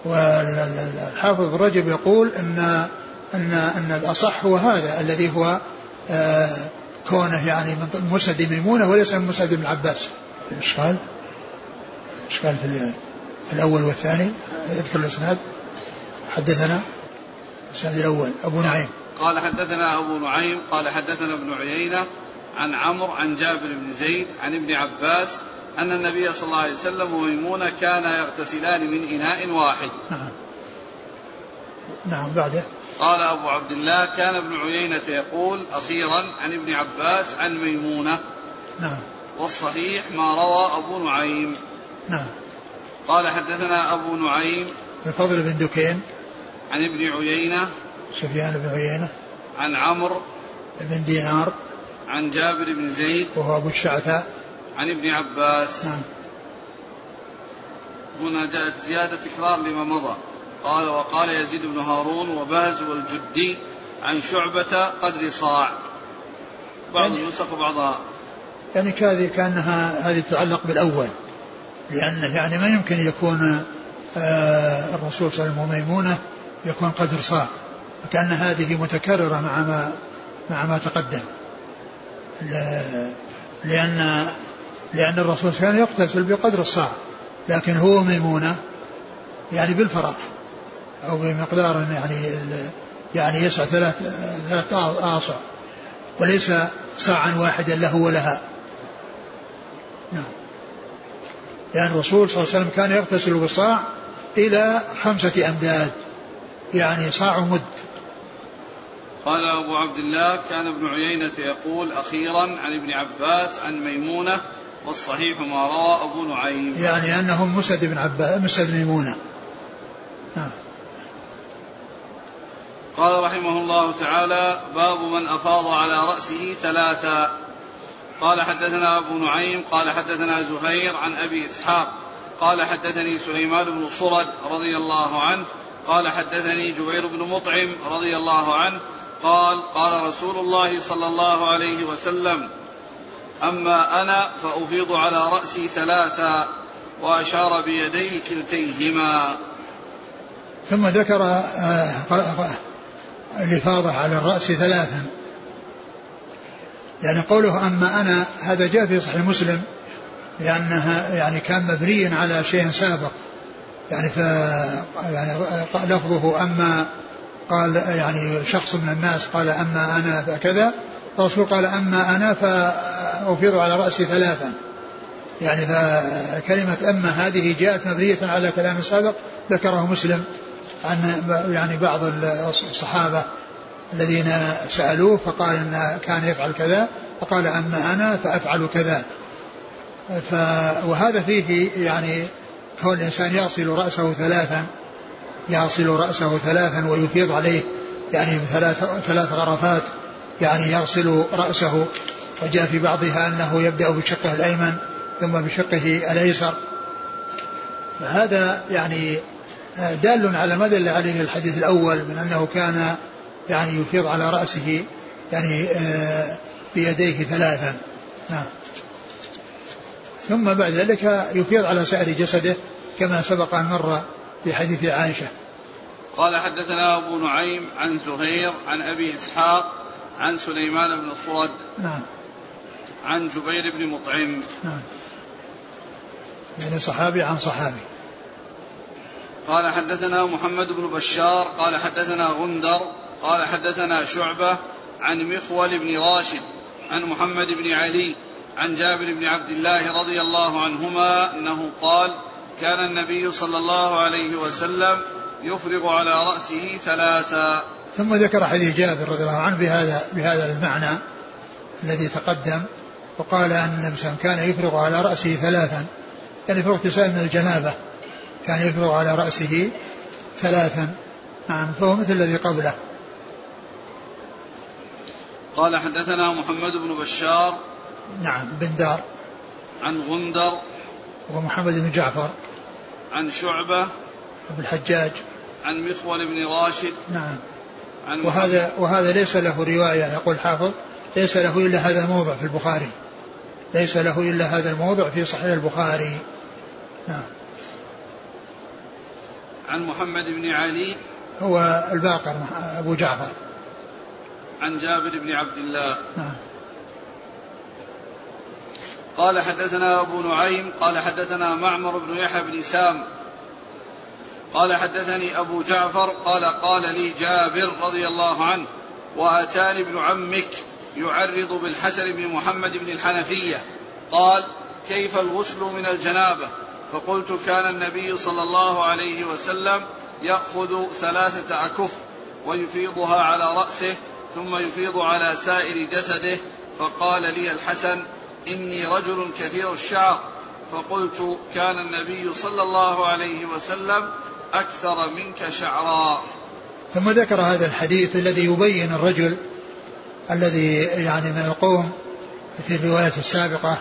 والحافظ بن رجب يقول أن أن أن الأصح هو هذا الذي هو كونه يعني من مسند ميمونة وليس من مسند ابن عباس. اشكال؟ اشكال في في الأول والثاني؟ يذكر الإسناد. حدثنا الإسناد الأول أبو نعيم. قال حدثنا أبو نعيم قال حدثنا ابن عيينة عن عمرو عن جابر بن زيد عن ابن عباس أن النبي صلى الله عليه وسلم وميمونة كانا يغتسلان من إناء واحد. نعم. نعم بعده. قال أبو عبد الله كان ابن عيينة يقول أخيرا عن ابن عباس عن ميمونة. نعم. والصحيح ما روى أبو نعيم. نعم. قال حدثنا أبو نعيم الفضل بن دكين. عن ابن عيينة. سفيان بن عيينة. عن عمرو. بن دينار. عن جابر بن زيد. وهو أبو الشعثاء. عن ابن عباس. نعم. هنا جاءت زيادة تكرار لما مضى. قال وقال يزيد بن هارون وباز والجدي عن شعبة قدر صاع. بعض يعني النسخ وبعضها يعني كذي كأنها هذه تتعلق بالأول. لأنه يعني ما يمكن يكون آه، الرسول صلى الله عليه وسلم وميمونة يكون قدر صاع. فكأن هذه متكررة مع ما مع ما تقدم. لأن لأن الرسول كان يقتتل بقدر الصاع. لكن هو ميمونة يعني بالفرق أو بمقدار يعني يعني يسع ثلاث ثلاث آصع وليس صاعا واحدا له ولها. نعم. لأن الرسول صلى الله عليه وسلم كان يغتسل بالصاع إلى خمسة أمداد يعني صاع مد. قال أبو عبد الله كان ابن عيينة يقول أخيرا عن ابن عباس عن ميمونة والصحيح ما روى أبو نعيم. يعني أنهم مسد بن عباس مسد ميمونة. نعم. قال رحمه الله تعالى باب من أفاض على رأسه ثلاثا قال حدثنا أبو نعيم قال حدثنا زهير عن أبي إسحاق قال حدثني سليمان بن صرد رضي الله عنه قال حدثني جبير بن مطعم رضي الله عنه قال قال رسول الله صلى الله عليه وسلم أما أنا فأفيض على رأسي ثلاثا وأشار بيديه كلتيهما. ثم ذكر آه، الإفاضة على الرأس ثلاثا. يعني قوله أما أنا هذا جاء في صحيح مسلم لأنها يعني كان مبنيا على شيء سابق. يعني ف يعني لفظه أما قال يعني شخص من الناس قال أما أنا فكذا الرسول قال أما أنا فأفيض على رأسي ثلاثا. يعني فكلمة أما هذه جاءت مبنية على كلام سابق ذكره مسلم. عن يعني بعض الصحابة الذين سألوه فقال إن كان يفعل كذا فقال أما أنا فأفعل كذا. ف وهذا فيه يعني كون الإنسان يغسل رأسه ثلاثا يغسل رأسه ثلاثا ويفيض عليه يعني ثلاث ثلاث غرفات يعني يغسل رأسه. وجاء في بعضها أنه يبدأ بشقه الأيمن ثم بشقه الأيسر. فهذا يعني دال على ما دل عليه الحديث الأول من أنه كان يعني يفيض على رأسه يعني آه، بيديه ثلاثا. نعم. ثم بعد ذلك يفيض على سائر جسده كما سبق أن مر في حديث عائشة. قال حدثنا أبو نعيم عن زهير عن أبي إسحاق عن سليمان بن الصرد نعم. عن جبير بن مطعم. نعم. يعني صحابي عن صحابي. قال حدثنا محمد بن بشار قال حدثنا غندر قال حدثنا شعبة عن مخول بن راشد عن محمد بن علي عن جابر بن عبد الله رضي الله عنهما أنه قال كان النبي صلى الله عليه وسلم يفرغ على رأسه ثلاثا ثم ذكر حديث جابر رضي الله عنه بهذا بهذا المعنى الذي تقدم وقال أن الانسان كان يفرغ على رأسه ثلاثا يعني في من الجنابة. كان يفرغ على رأسه ثلاثا. نعم فهو مثل الذي قبله. قال حدثنا محمد بن بشار نعم بن دار. عن غندر. ومحمد بن جعفر. عن شعبة. أبو الحجاج. عن مخول بن راشد. نعم. عن وهذا وهذا ليس له رواية يقول حافظ. ليس له إلا هذا الموضع في البخاري. ليس له إلا هذا الموضع في صحيح البخاري. نعم. عن محمد بن علي هو الباقر أبو جعفر. عن جابر بن عبد الله. نعم. قال حدثنا أبو نعيم قال حدثنا معمر بن يحيى بن سام. قال حدثني أبو جعفر قال قال لي جابر رضي الله عنه وأتاني ابن عمك يعرض بالحسن بن محمد بن الحنفية. قال كيف الغسل من الجنابة؟ فقلت كان النبي صلى الله عليه وسلم يأخذ ثلاثة أكف ويفيضها على رأسه ثم يفيض على سائر جسده فقال لي الحسن إني رجل كثير الشعر. فقلت كان النبي صلى الله عليه وسلم أكثر منك شعرا. ثم ذكر هذا الحديث الذي يبين الرجل الذي يعني من القوم في الرواية السابقة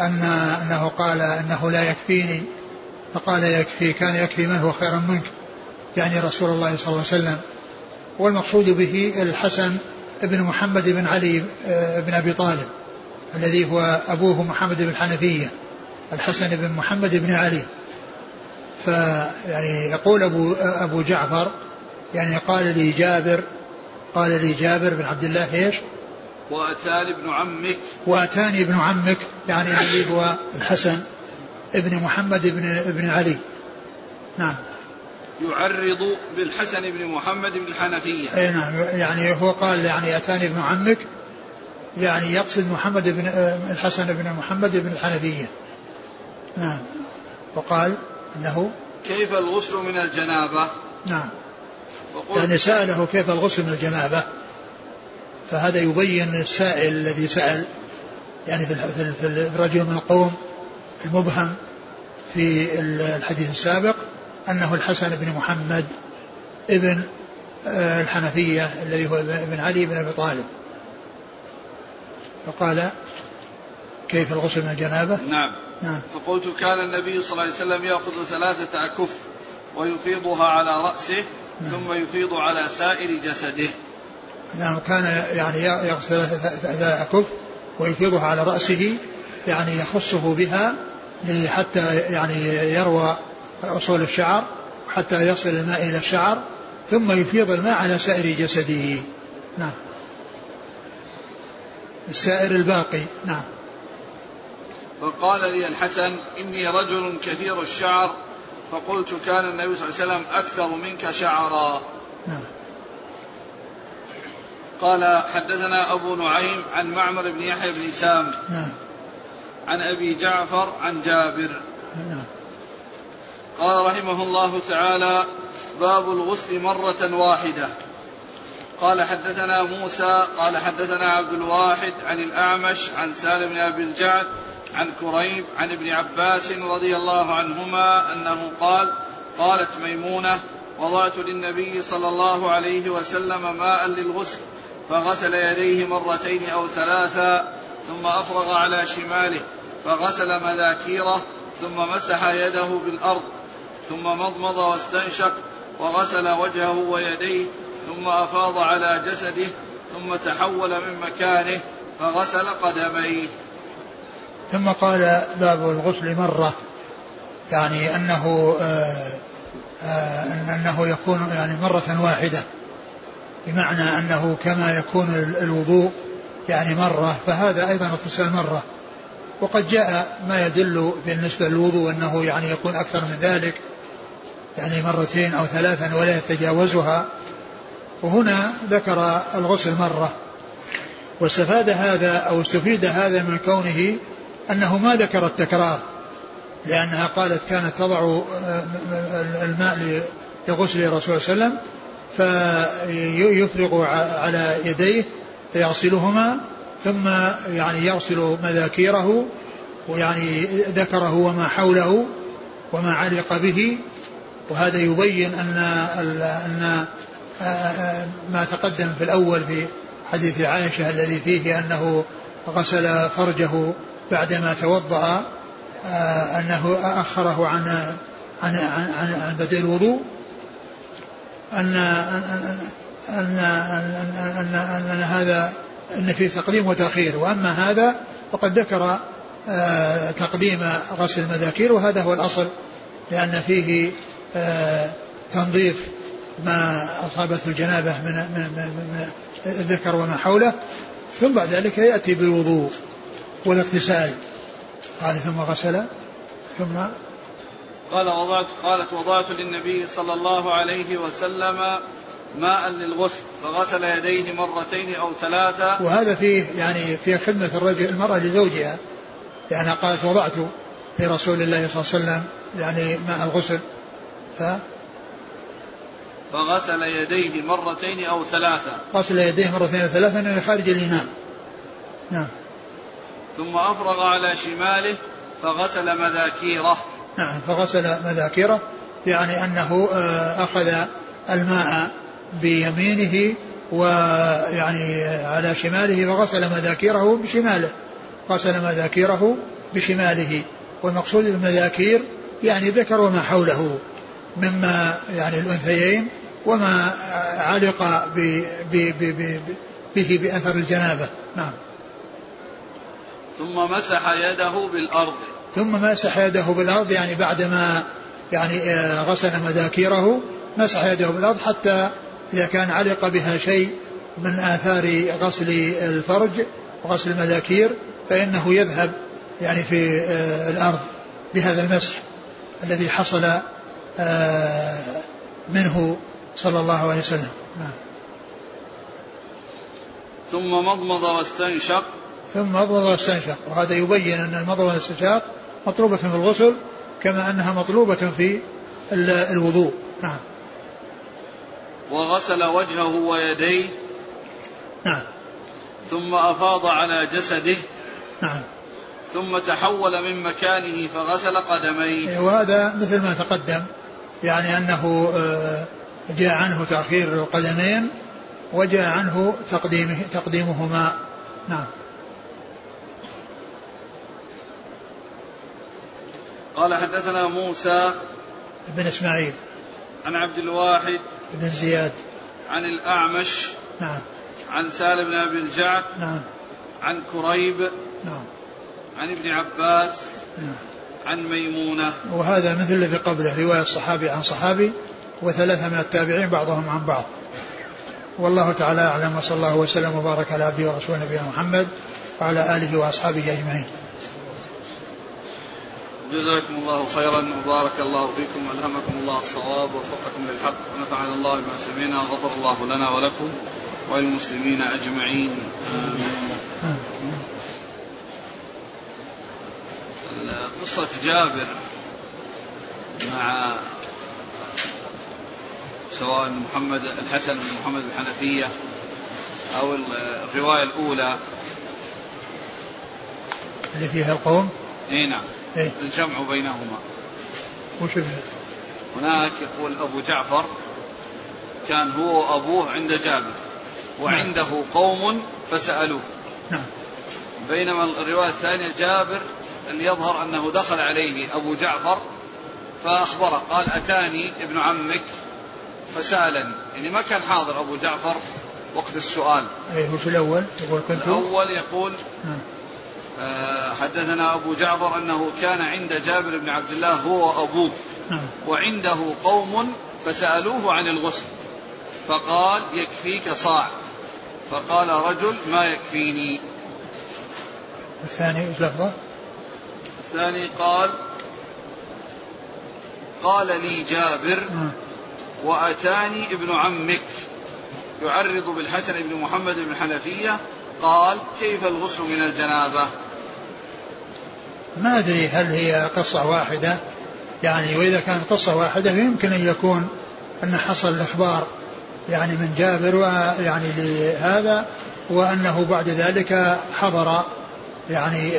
أن أنه قال أنه لا يكفيني. فقال يكفي كان يكفي من هو خير منك يعني رسول الله صلى الله عليه وسلم. والمقصود به الحسن بن محمد بن علي آه، بن أبي طالب الذي هو أبوه محمد بن الحنفية الحسن بن محمد بن علي. فيعني يقول أبو, أبو جعفر يعني قال لي جابر قال لي جابر بن عبد الله إيش؟ وأتاني ابن عمك. وأتاني ابن عمك يعني الذي هو الحسن ابن محمد بن ابن علي. نعم. يعرض بالحسن بن محمد بن الحنفية. أي نعم. يعني هو قال يعني أتاني ابن عمك يعني يقصد محمد بن الحسن بن محمد بن الحنفية. نعم. وقال أنه كيف الغسل من الجنابة؟ نعم. يعني سأله كيف الغسل من الجنابة. فهذا يبين السائل الذي سأل يعني في في الرجل من القوم المبهم في الحديث السابق أنه الحسن بن محمد ابن آه، الحنفية الذي هو ابن علي بن أبي طالب. فقال كيف الغسل من الجنابة؟ نعم. نعم. فقلت كان النبي صلى الله عليه وسلم يأخذ ثلاثة أكف ويفيضها على رأسه نعم. ثم يفيض على سائر جسده. نعم كان يعني يغسل ثلاثة أكف ويفيضها على رأسه يعني يخصه بها حتى يعني يروى أصول الشعر حتى يصل الماء إلى الشعر ثم يفيض الماء على سائر جسده. نعم. السائر الباقي. نعم. فقال لي الحسن إني رجل كثير الشعر فقلت كان النبي صلى الله عليه وسلم أكثر منك شعرا. نعم. قال حدثنا أبو نعيم عن معمر بن يحيى بن سام نعم. عن أبي جعفر عن جابر. نعم. قال رحمه الله تعالى باب الغسل مرة واحدة. قال حدثنا موسى قال حدثنا عبد الواحد عن الأعمش عن سالم بن أبي الجعد عن كريب عن ابن عباس رضي الله عنهما أنه قال قالت ميمونة وضعت للنبي صلى الله عليه وسلم ماء للغسل فغسل يديه مرتين أو ثلاثا ثم أفرغ على شماله فغسل مذاكيره ثم مسح يده بالأرض ثم مضمض واستنشق وغسل وجهه ويديه ثم أفاض على جسده ثم تحول من مكانه فغسل قدميه. ثم قال باب الغسل مرة يعني أنه آآ آه، آآ آه، أنه يكون يعني مرة واحدة. بمعنى أنه كما يكون الوضوء يعني مرة فهذا أيضا اغتسال مرة. وقد جاء ما يدل بالنسبة للوضوء أنه يعني يكون أكثر من ذلك يعني مرتين أو ثلاثا ولا يتجاوزها. وهنا ذكر الغسل مرة. واستفاد هذا أو استفيد هذا من كونه أنه ما ذكر التكرار لأنها قالت كانت تضع الماء لغسل الرسول صلى الله عليه وسلم فيفرغ على يديه فيغسلهما ثم يعني يغسل مذاكيره ويعني ذكره وما حوله وما علق به وهذا يبين أن أن ما تقدم في الأول في حديث عائشة الذي فيه أنه غسل فرجه بعدما توضأ أنه أخره عن عن عن, عن بدء الوضوء أن أن أن أن, أن, أن هذا أن فيه تقديم وتأخير. وأما هذا فقد ذكر آه، تقديم غسل المذاكير وهذا هو الأصل لأن فيه آه، تنظيف ما أصابته الجنابة من, من, من الذكر وما حوله. ثم بعد ذلك يأتي بالوضوء والاغتسال. قال ثم غسل ثم قال وضعت قالت وضعت للنبي صلى الله عليه وسلم ماء للغسل فغسل يديه مرتين أو ثلاثا وهذا فيه يعني في خدمة الرجل المرأة لزوجها. لانها قالت وضعت في رسول الله صلى الله عليه وسلم يعني ماء الغسل. ف فغسل يديه مرتين أو ثلاثا غسل يديه مرتين أو ثلاثا من خارج الاناء نعم. ثم أفرغ على شماله فغسل مذاكيره. نعم فغسل مذاكره يعني أنه آه، أخذ الماء بيمينه ويعني على شماله فغسل مذاكيره بشماله غسل مذاكيره بشماله والمقصود بالمذاكير يعني ذكر وما حوله مما يعني الأنثيين وما علق ب ب ب به بأثر الجنابة. نعم. ثم مسح يده بالأرض. ثم مسح يده بالأرض يعني بعدما يعني آه، غسل مذاكيره مسح يده بالأرض حتى إذا كان علق بها شيء من آثار غسل الفرج وغسل المذاكير فإنه يذهب يعني في آه، الأرض بهذا المسح الذي حصل آه، منه صلى الله عليه وسلم نعم. ثم مضمض واستنشق ثم مضمض واستنشق. وهذا يبين أن المضمض والاستنشاق مطلوبة في الغسل كما أنها مطلوبة في الوضوء. نعم. وغسل وجهه ويديه. نعم. ثم أفاض على جسده. نعم. ثم تحول من مكانه فغسل قدميه. وهذا مثل ما تقدم. يعني أنه آه، جاء عنه تأخير القدمين وجاء عنه تقديمه تقديمهما. نعم. قال حدثنا موسى بن إسماعيل. عن عبد الواحد بن زياد. عن الأعمش نعم. عن سالم بن أبي الجعد نعم. عن كريب نعم. عن ابن عباس نعم. عن ميمونة. وهذا مثل الذي قبله رواية الصحابي عن صحابي وثلاثة من التابعين بعضهم عن بعض. والله تعالى أعلم وصلى الله وسلم وبارك على عبده ورسوله نبينا محمد وعلى آله وأصحابه أجمعين. جزاكم الله خيرا وبارك الله فيكم والهمكم الله الصواب ووفقكم للحق ونفعنا الله بما سمعنا وغفر الله لنا ولكم وللمسلمين أجمعين. آمين. قصة جابر مع سواء محمد الحسن بن محمد الحنفية أو الرواية الأولى. اللي فيها القوم؟ إي نعم. إيه؟ الجمع بينهما. وش هناك يقول أبو جعفر كان هو وأبوه عند جابر وعنده قوم فسألوه. نعم. بينما الرواية الثانية جابر اللي يظهر أنه دخل عليه أبو جعفر فأخبره قال أتاني ابن عمك فسألني. يعني ما كان حاضر أبو جعفر وقت السؤال. أي هو في الأول؟ يقول كنت الأول يقول نعم. حدثنا أبو جعفر أنه كان عند جابر بن عبد الله هو وأبوه. نعم. وعنده قوم فسألوه عن الغسل. فقال يكفيك صاع. فقال رجل ما يكفيني؟ الثاني إيش لفظه؟ الثاني قال قال لي جابر نعم. وأتاني ابن عمك. يعرض بالحسن بن محمد بن حنفية. قال كيف الغسل من الجنابة؟ ما أدري هل هي قصة واحدة. يعني وإذا كانت قصة واحدة فيمكن أن يكون أن حصل الإخبار يعني من جابر ويعني لهذا وأنه بعد ذلك حضر يعني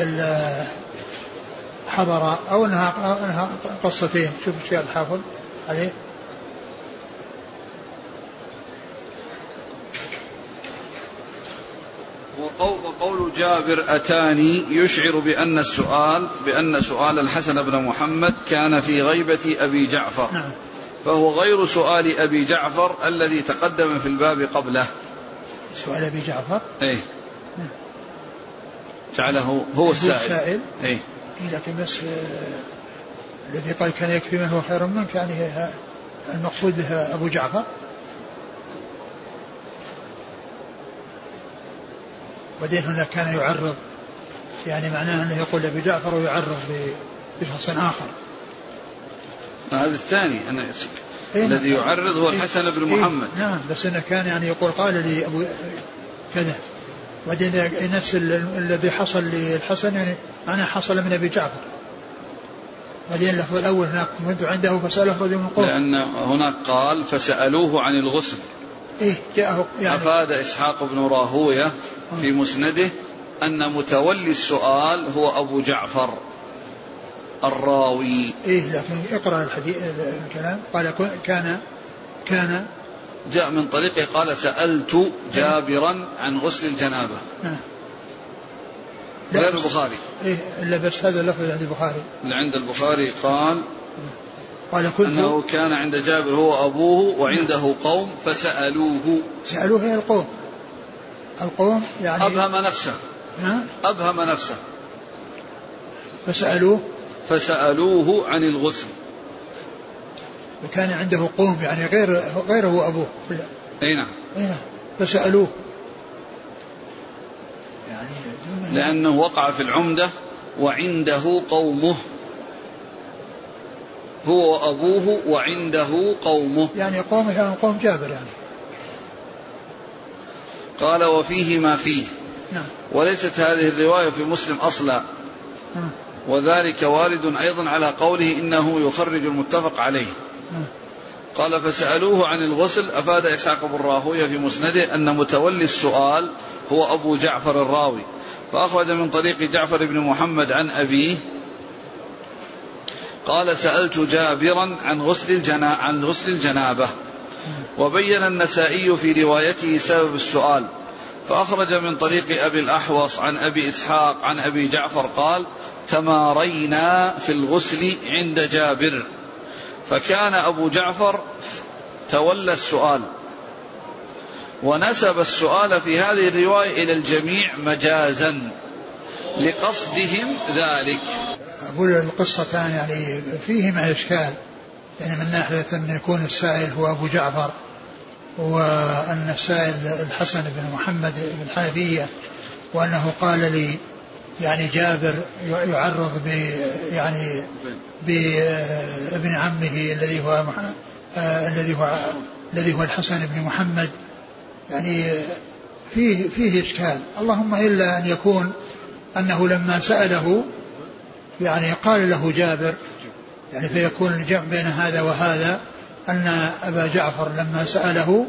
حضر أو أنها, قصتين. شوف قال الحافظ عليه. وقول جابر أتاني يشعر بأن السؤال بأن سؤال الحسن بن محمد كان في غيبة أبي جعفر. نعم. فهو غير سؤال أبي جعفر الذي تقدم في الباب قبله. سؤال أبي جعفر؟ إيه. جعله هو السائل, السائل. إيه. لكن بس آه، الذي قال كان يكفي من هو خير منك يعني المقصود به أبو جعفر. بعدين هناك كان يعرض يعني معناه أنه يقول أبي جعفر ويعرض بشخص آخر. هذا الثاني أنا إيه الذي نعم. يعرض هو الحسن بن إيه محمد. نعم بس أنه كان يعني يقول قال لي أبو كذا بعدين نفس الذي حصل للحسن يعني معناه حصل من أبي جعفر. بعدين اللفظ الأول هناك كنت عنده فسأله رجل من قوم. لأن هناك قال فسألوه عن الغسل. إيه جاءه يعني أفاد إسحاق بن راهوية في مسنده أن متولي السؤال هو أبو جعفر الراوي. إيه لكن اقرأ الحديث الكلام. قال كان كان. جاء من طريقه قال سألت جابرا عن غسل الجنابة. نعم غير البخاري. إيه إلا بس هذا اللفظ عند البخاري. اللي عند البخاري قال قال كنت أنه كان عند جابر هو أبوه وعنده قوم فسألوه. سألوه القوم. القوم يعني أبهم نفسه. ها؟ أبهم نفسه. فسألوه. فسألوه عن الغسل. وكان عنده قوم يعني غير غيره أبوه أي نعم. أي نعم. فسألوه. يعني لأنه وقع في العمدة وعنده قومه. هو وأبوه وعنده قومه. يعني قومه يعني قوم جابر يعني. قال وفيه ما فيه. نعم. وليست هذه الرواية في مسلم أصلا. نعم. وذلك وارد أيضا على قوله إنه يخرج المتفق عليه. نعم. قال فسألوه عن الغسل. أفاد إسحاق بن راهوية في مسنده أن متولي السؤال هو أبو جعفر الراوي. فأخرج من طريق جعفر بن محمد عن أبيه. قال سألت جابرا عن غسل الجنا عن غسل الجنابة. وبين النسائي في روايته سبب السؤال. فأخرج من طريق أبي الأحوص عن أبي إسحاق عن أبي جعفر قال تمارينا في الغسل عند جابر. فكان أبو جعفر تولى السؤال. ونسب السؤال في هذه الرواية إلى الجميع مجازا لقصدهم ذلك. أقول القصتان يعني فيهما إشكال. يعني من ناحية أن يكون السائل هو أبو جعفر وأن السائل الحسن بن محمد بن حنفية وأنه قال لي يعني جابر يعرض ب يعني بابن عمه الذي هو آه الذي هو الذي هو الحسن بن محمد. يعني فيه فيه إشكال. اللهم إلا أن يكون أنه لما سأله يعني قال له جابر يعني فيكون الجمع بين هذا وهذا أن أبا جعفر لما سأله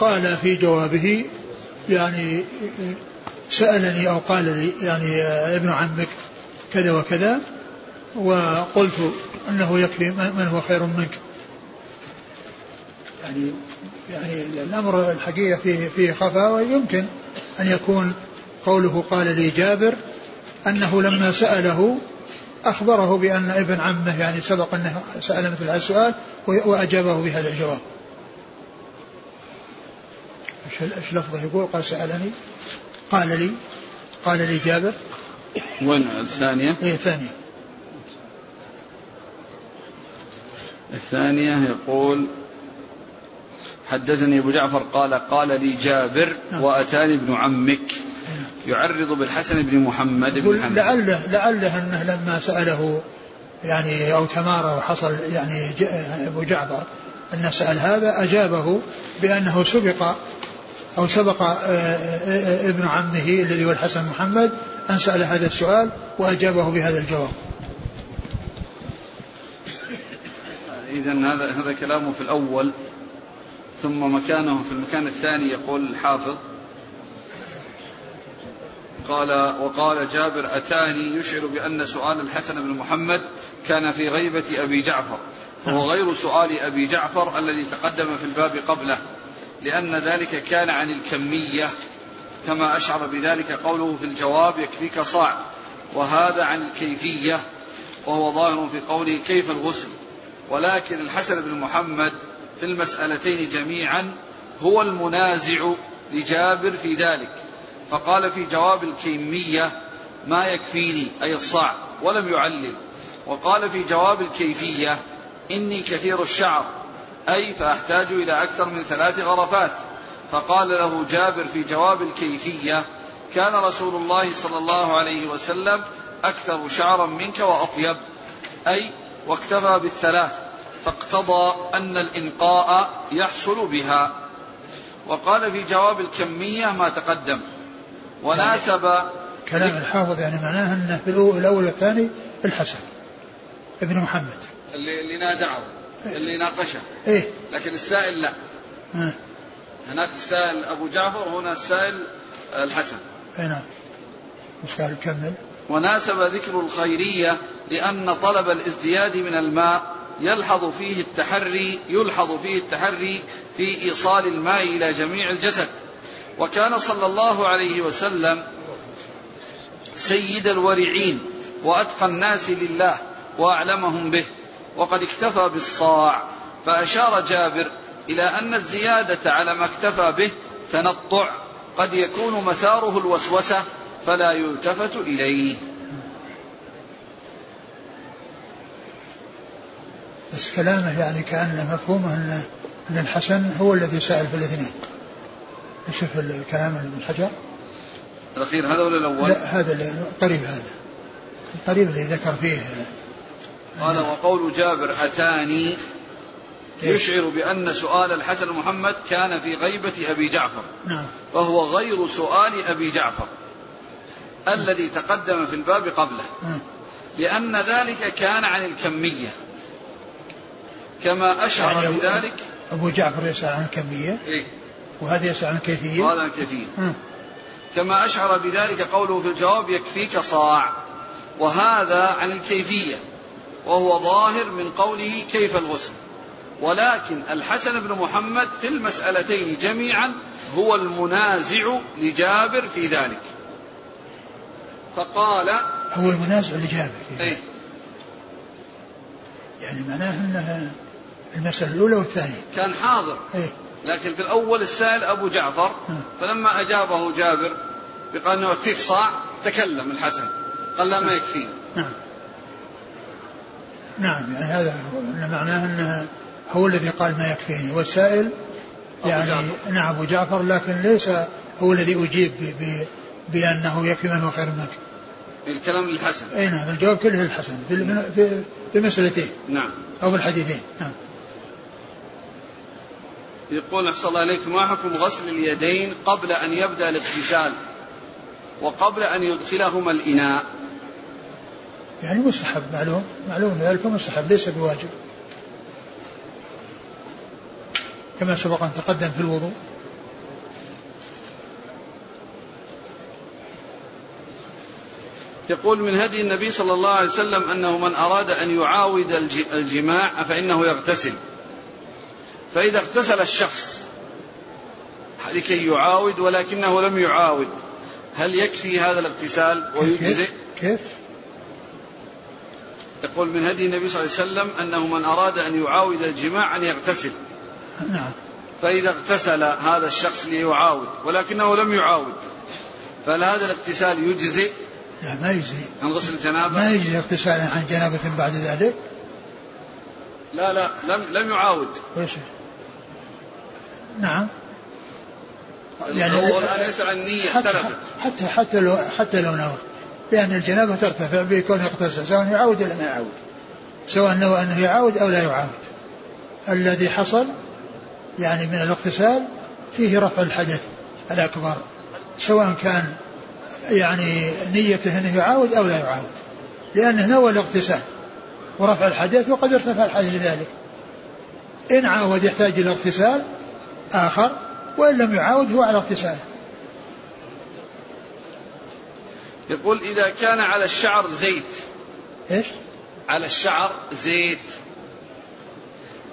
قال في جوابه يعني سألني أو قال لي يعني ابن عمك كذا وكذا وقلت أنه يكفي من هو خير منك. يعني يعني الأمر الحقيقة فيه فيه خفاء ويمكن أن يكون قوله قال لي جابر أنه لما سأله أخبره بأن ابن عمه يعني سبق أنه سأل مثل هذا السؤال وأجابه بهذا الجواب. إيش لفظه يقول؟ قال سألني. قال لي. قال لي جابر. وين؟ الثانية؟ اي الثانية. الثانية يقول حدثني أبو جعفر قال قال لي جابر نعم. وأتاني ابن عمك. يعرض بالحسن بن محمد بن محمد لعله لعله أنه لما سأله يعني أو تمارى وحصل يعني أبو جعفر أن سأل هذا أجابه بأنه سبق أو سبق آه، آه، آه، ابن عمه الذي هو الحسن محمد أن سأل هذا السؤال وأجابه بهذا الجواب. إذا هذا هذا كلامه في الأول ثم مكانه في المكان الثاني يقول الحافظ. قال وقال جابر أتاني يشعر بأن سؤال الحسن بن محمد كان في غيبة أبي جعفر. وهو غير سؤال أبي جعفر الذي تقدم في الباب قبله لأن ذلك كان عن الكمية كما أشعر بذلك قوله في الجواب يكفيك صاع وهذا عن الكيفية وهو ظاهر في قوله كيف الغسل? ولكن الحسن بن محمد في المسألتين جميعا هو المنازع لجابر في ذلك. فقال في جواب الكيمية ما يكفيني أي الصاع ولم يعلل. وقال في جواب الكيفية إني كثير الشعر أي فأحتاج إلى أكثر من ثلاث غرفات. فقال له جابر في جواب الكيفية كان رسول الله صلى الله عليه وسلم أكثر شعرا منك وأطيب أي واكتفى بالثلاث فاقتضى أن الإنقاء يحصل بها. وقال في جواب الكمية ما تقدم. وناسب كلام الحافظ يعني معناه أنه في الأول والثاني الحسن ابن محمد. اللي, اللي نازعه. اللي ناقشه. إيه؟ لكن السائل لا. آه. هناك السائل أبو جعفر هنا السائل الحسن. أي نعم. قال كمل. وناسب ذكر الخيرية لأن طلب الازدياد من الماء يلحظ فيه التحري يلحظ فيه التحري في إيصال الماء إلى جميع الجسد. وكان صلى الله عليه وسلم سيد الورعين وأتقى الناس لله وأعلمهم به وقد اكتفى بالصاع فأشار جابر إلى أن الزيادة على ما اكتفى به تنطع قد يكون مثاره الوسوسة فلا يلتفت إليه. بس كلامه يعني كأن مفهومه أن الحسن هو الذي سأل في الاثنين. شوف الكلام ابن حجر. الأخير هذا ولا الأول؟ لا هذا قريب هذا. القريب اللي ذكر فيه. قال وقول جابر أتاني يشعر بأن سؤال الحسن محمد كان في غيبة أبي جعفر. نعم. فهو غير سؤال أبي جعفر. الذي تقدم في الباب قبله. نعم. لأن ذلك كان عن الكمية. كما أشعر يعني بذلك أبو جعفر يسأل عن الكمية. إيه. وهذا يسأل عن الكيفية قال عن كيفية ها. كما أشعر بذلك قوله في الجواب يكفيك صاع. وهذا عن الكيفية. وهو ظاهر من قوله كيف الغسل. ولكن الحسن بن محمد في المسألتين جميعا هو المنازع لجابر في ذلك. فقال هو المنازع لجابر إيه. يعني معناه أنها المسألة الأولى والثانية. كان حاضر. إيه. لكن في الأول السائل أبو جعفر نعم. فلما أجابه جابر بقال أنه يكفيك صاع تكلم الحسن قال لا ما يكفيني. نعم. نعم يعني هذا معناه أنه هو الذي قال ما يكفيني. والسائل أبو يعني جعفر. نعم أبو جعفر لكن ليس هو الذي أجيب ب- ب- بأنه يكفي من هو خير منك. الكلام للحسن. أي نعم الجواب كله الحسن في الم- في في المسألتين نعم. أو في الحديثين. نعم. يقول أحسن الله إليك ما حكم غسل اليدين قبل أن يبدأ الاغتسال وقبل أن يدخلهما الإناء؟ يعني مستحب معلوم معلوم ذلك مستحب ليس بواجب. كما سبق أن تقدم في الوضوء. يقول من هدي النبي صلى الله عليه وسلم أنه من أراد أن يعاود الج- الجماع فإنه يغتسل. فإذا اغتسل الشخص لكي يعاود ولكنه لم يعاود هل يكفي هذا الاغتسال ويجزئ؟ كيف؟ يقول من هدي النبي صلى الله عليه وسلم أنه من أراد أن يعاود الجماع أن يغتسل. نعم. فإذا اغتسل هذا الشخص ليعاود ولكنه لم يعاود فهل هذا الاغتسال يجزئ؟ لا ما يجزي عن غسل الجنابة؟ ما يجزي اغتسال عن جنابة بعد ذلك؟ لا لا لم لم يعاود. وش؟ نعم. يعني هو يسأل عن النية حتى اختلفت. حتى حتى لو حتى لو نوى. لأن الجنابة ترتفع بكون يغتسل سواء يعاود ولا ما يعاود سواء نوى أنه يعاود أو لا يعاود الذي حصل يعني من الاغتسال فيه رفع الحدث الأكبر. سواء كان يعني نيته أنه يعاود أو لا يعاود لأنه نوى الاغتسال ورفع الحدث وقد ارتفع الحدث لذلك. إن عاود يحتاج إلى اغتسال آخر وإن لم يعاود هو على اغتسال يقول إذا كان على الشعر زيت. إيش؟ على الشعر زيت.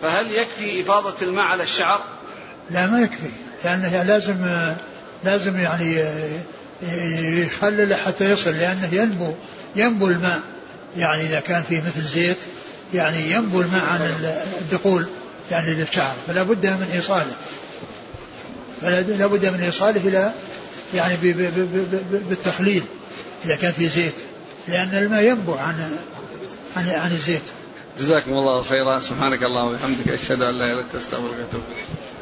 فهل يكفي إفاضة الماء على الشعر؟ لا ما يكفي لأنه لازم لازم يعني يخلله حتى يصل لأنه ينبو ينبو الماء. يعني إذا كان فيه مثل زيت يعني ينبو الماء عن الدخول يعني للشعر. فلا بد من إيصاله. فلا بد من إيصاله إلى يعني بالتخليل إذا كان فيه زيت لأن الماء ينبو عن عن عن الزيت. جزاكم الله خيرا. سبحانك اللهم وبحمدك أشهد أن لا إله إلا أنت أستغفرك وأتوب إليك.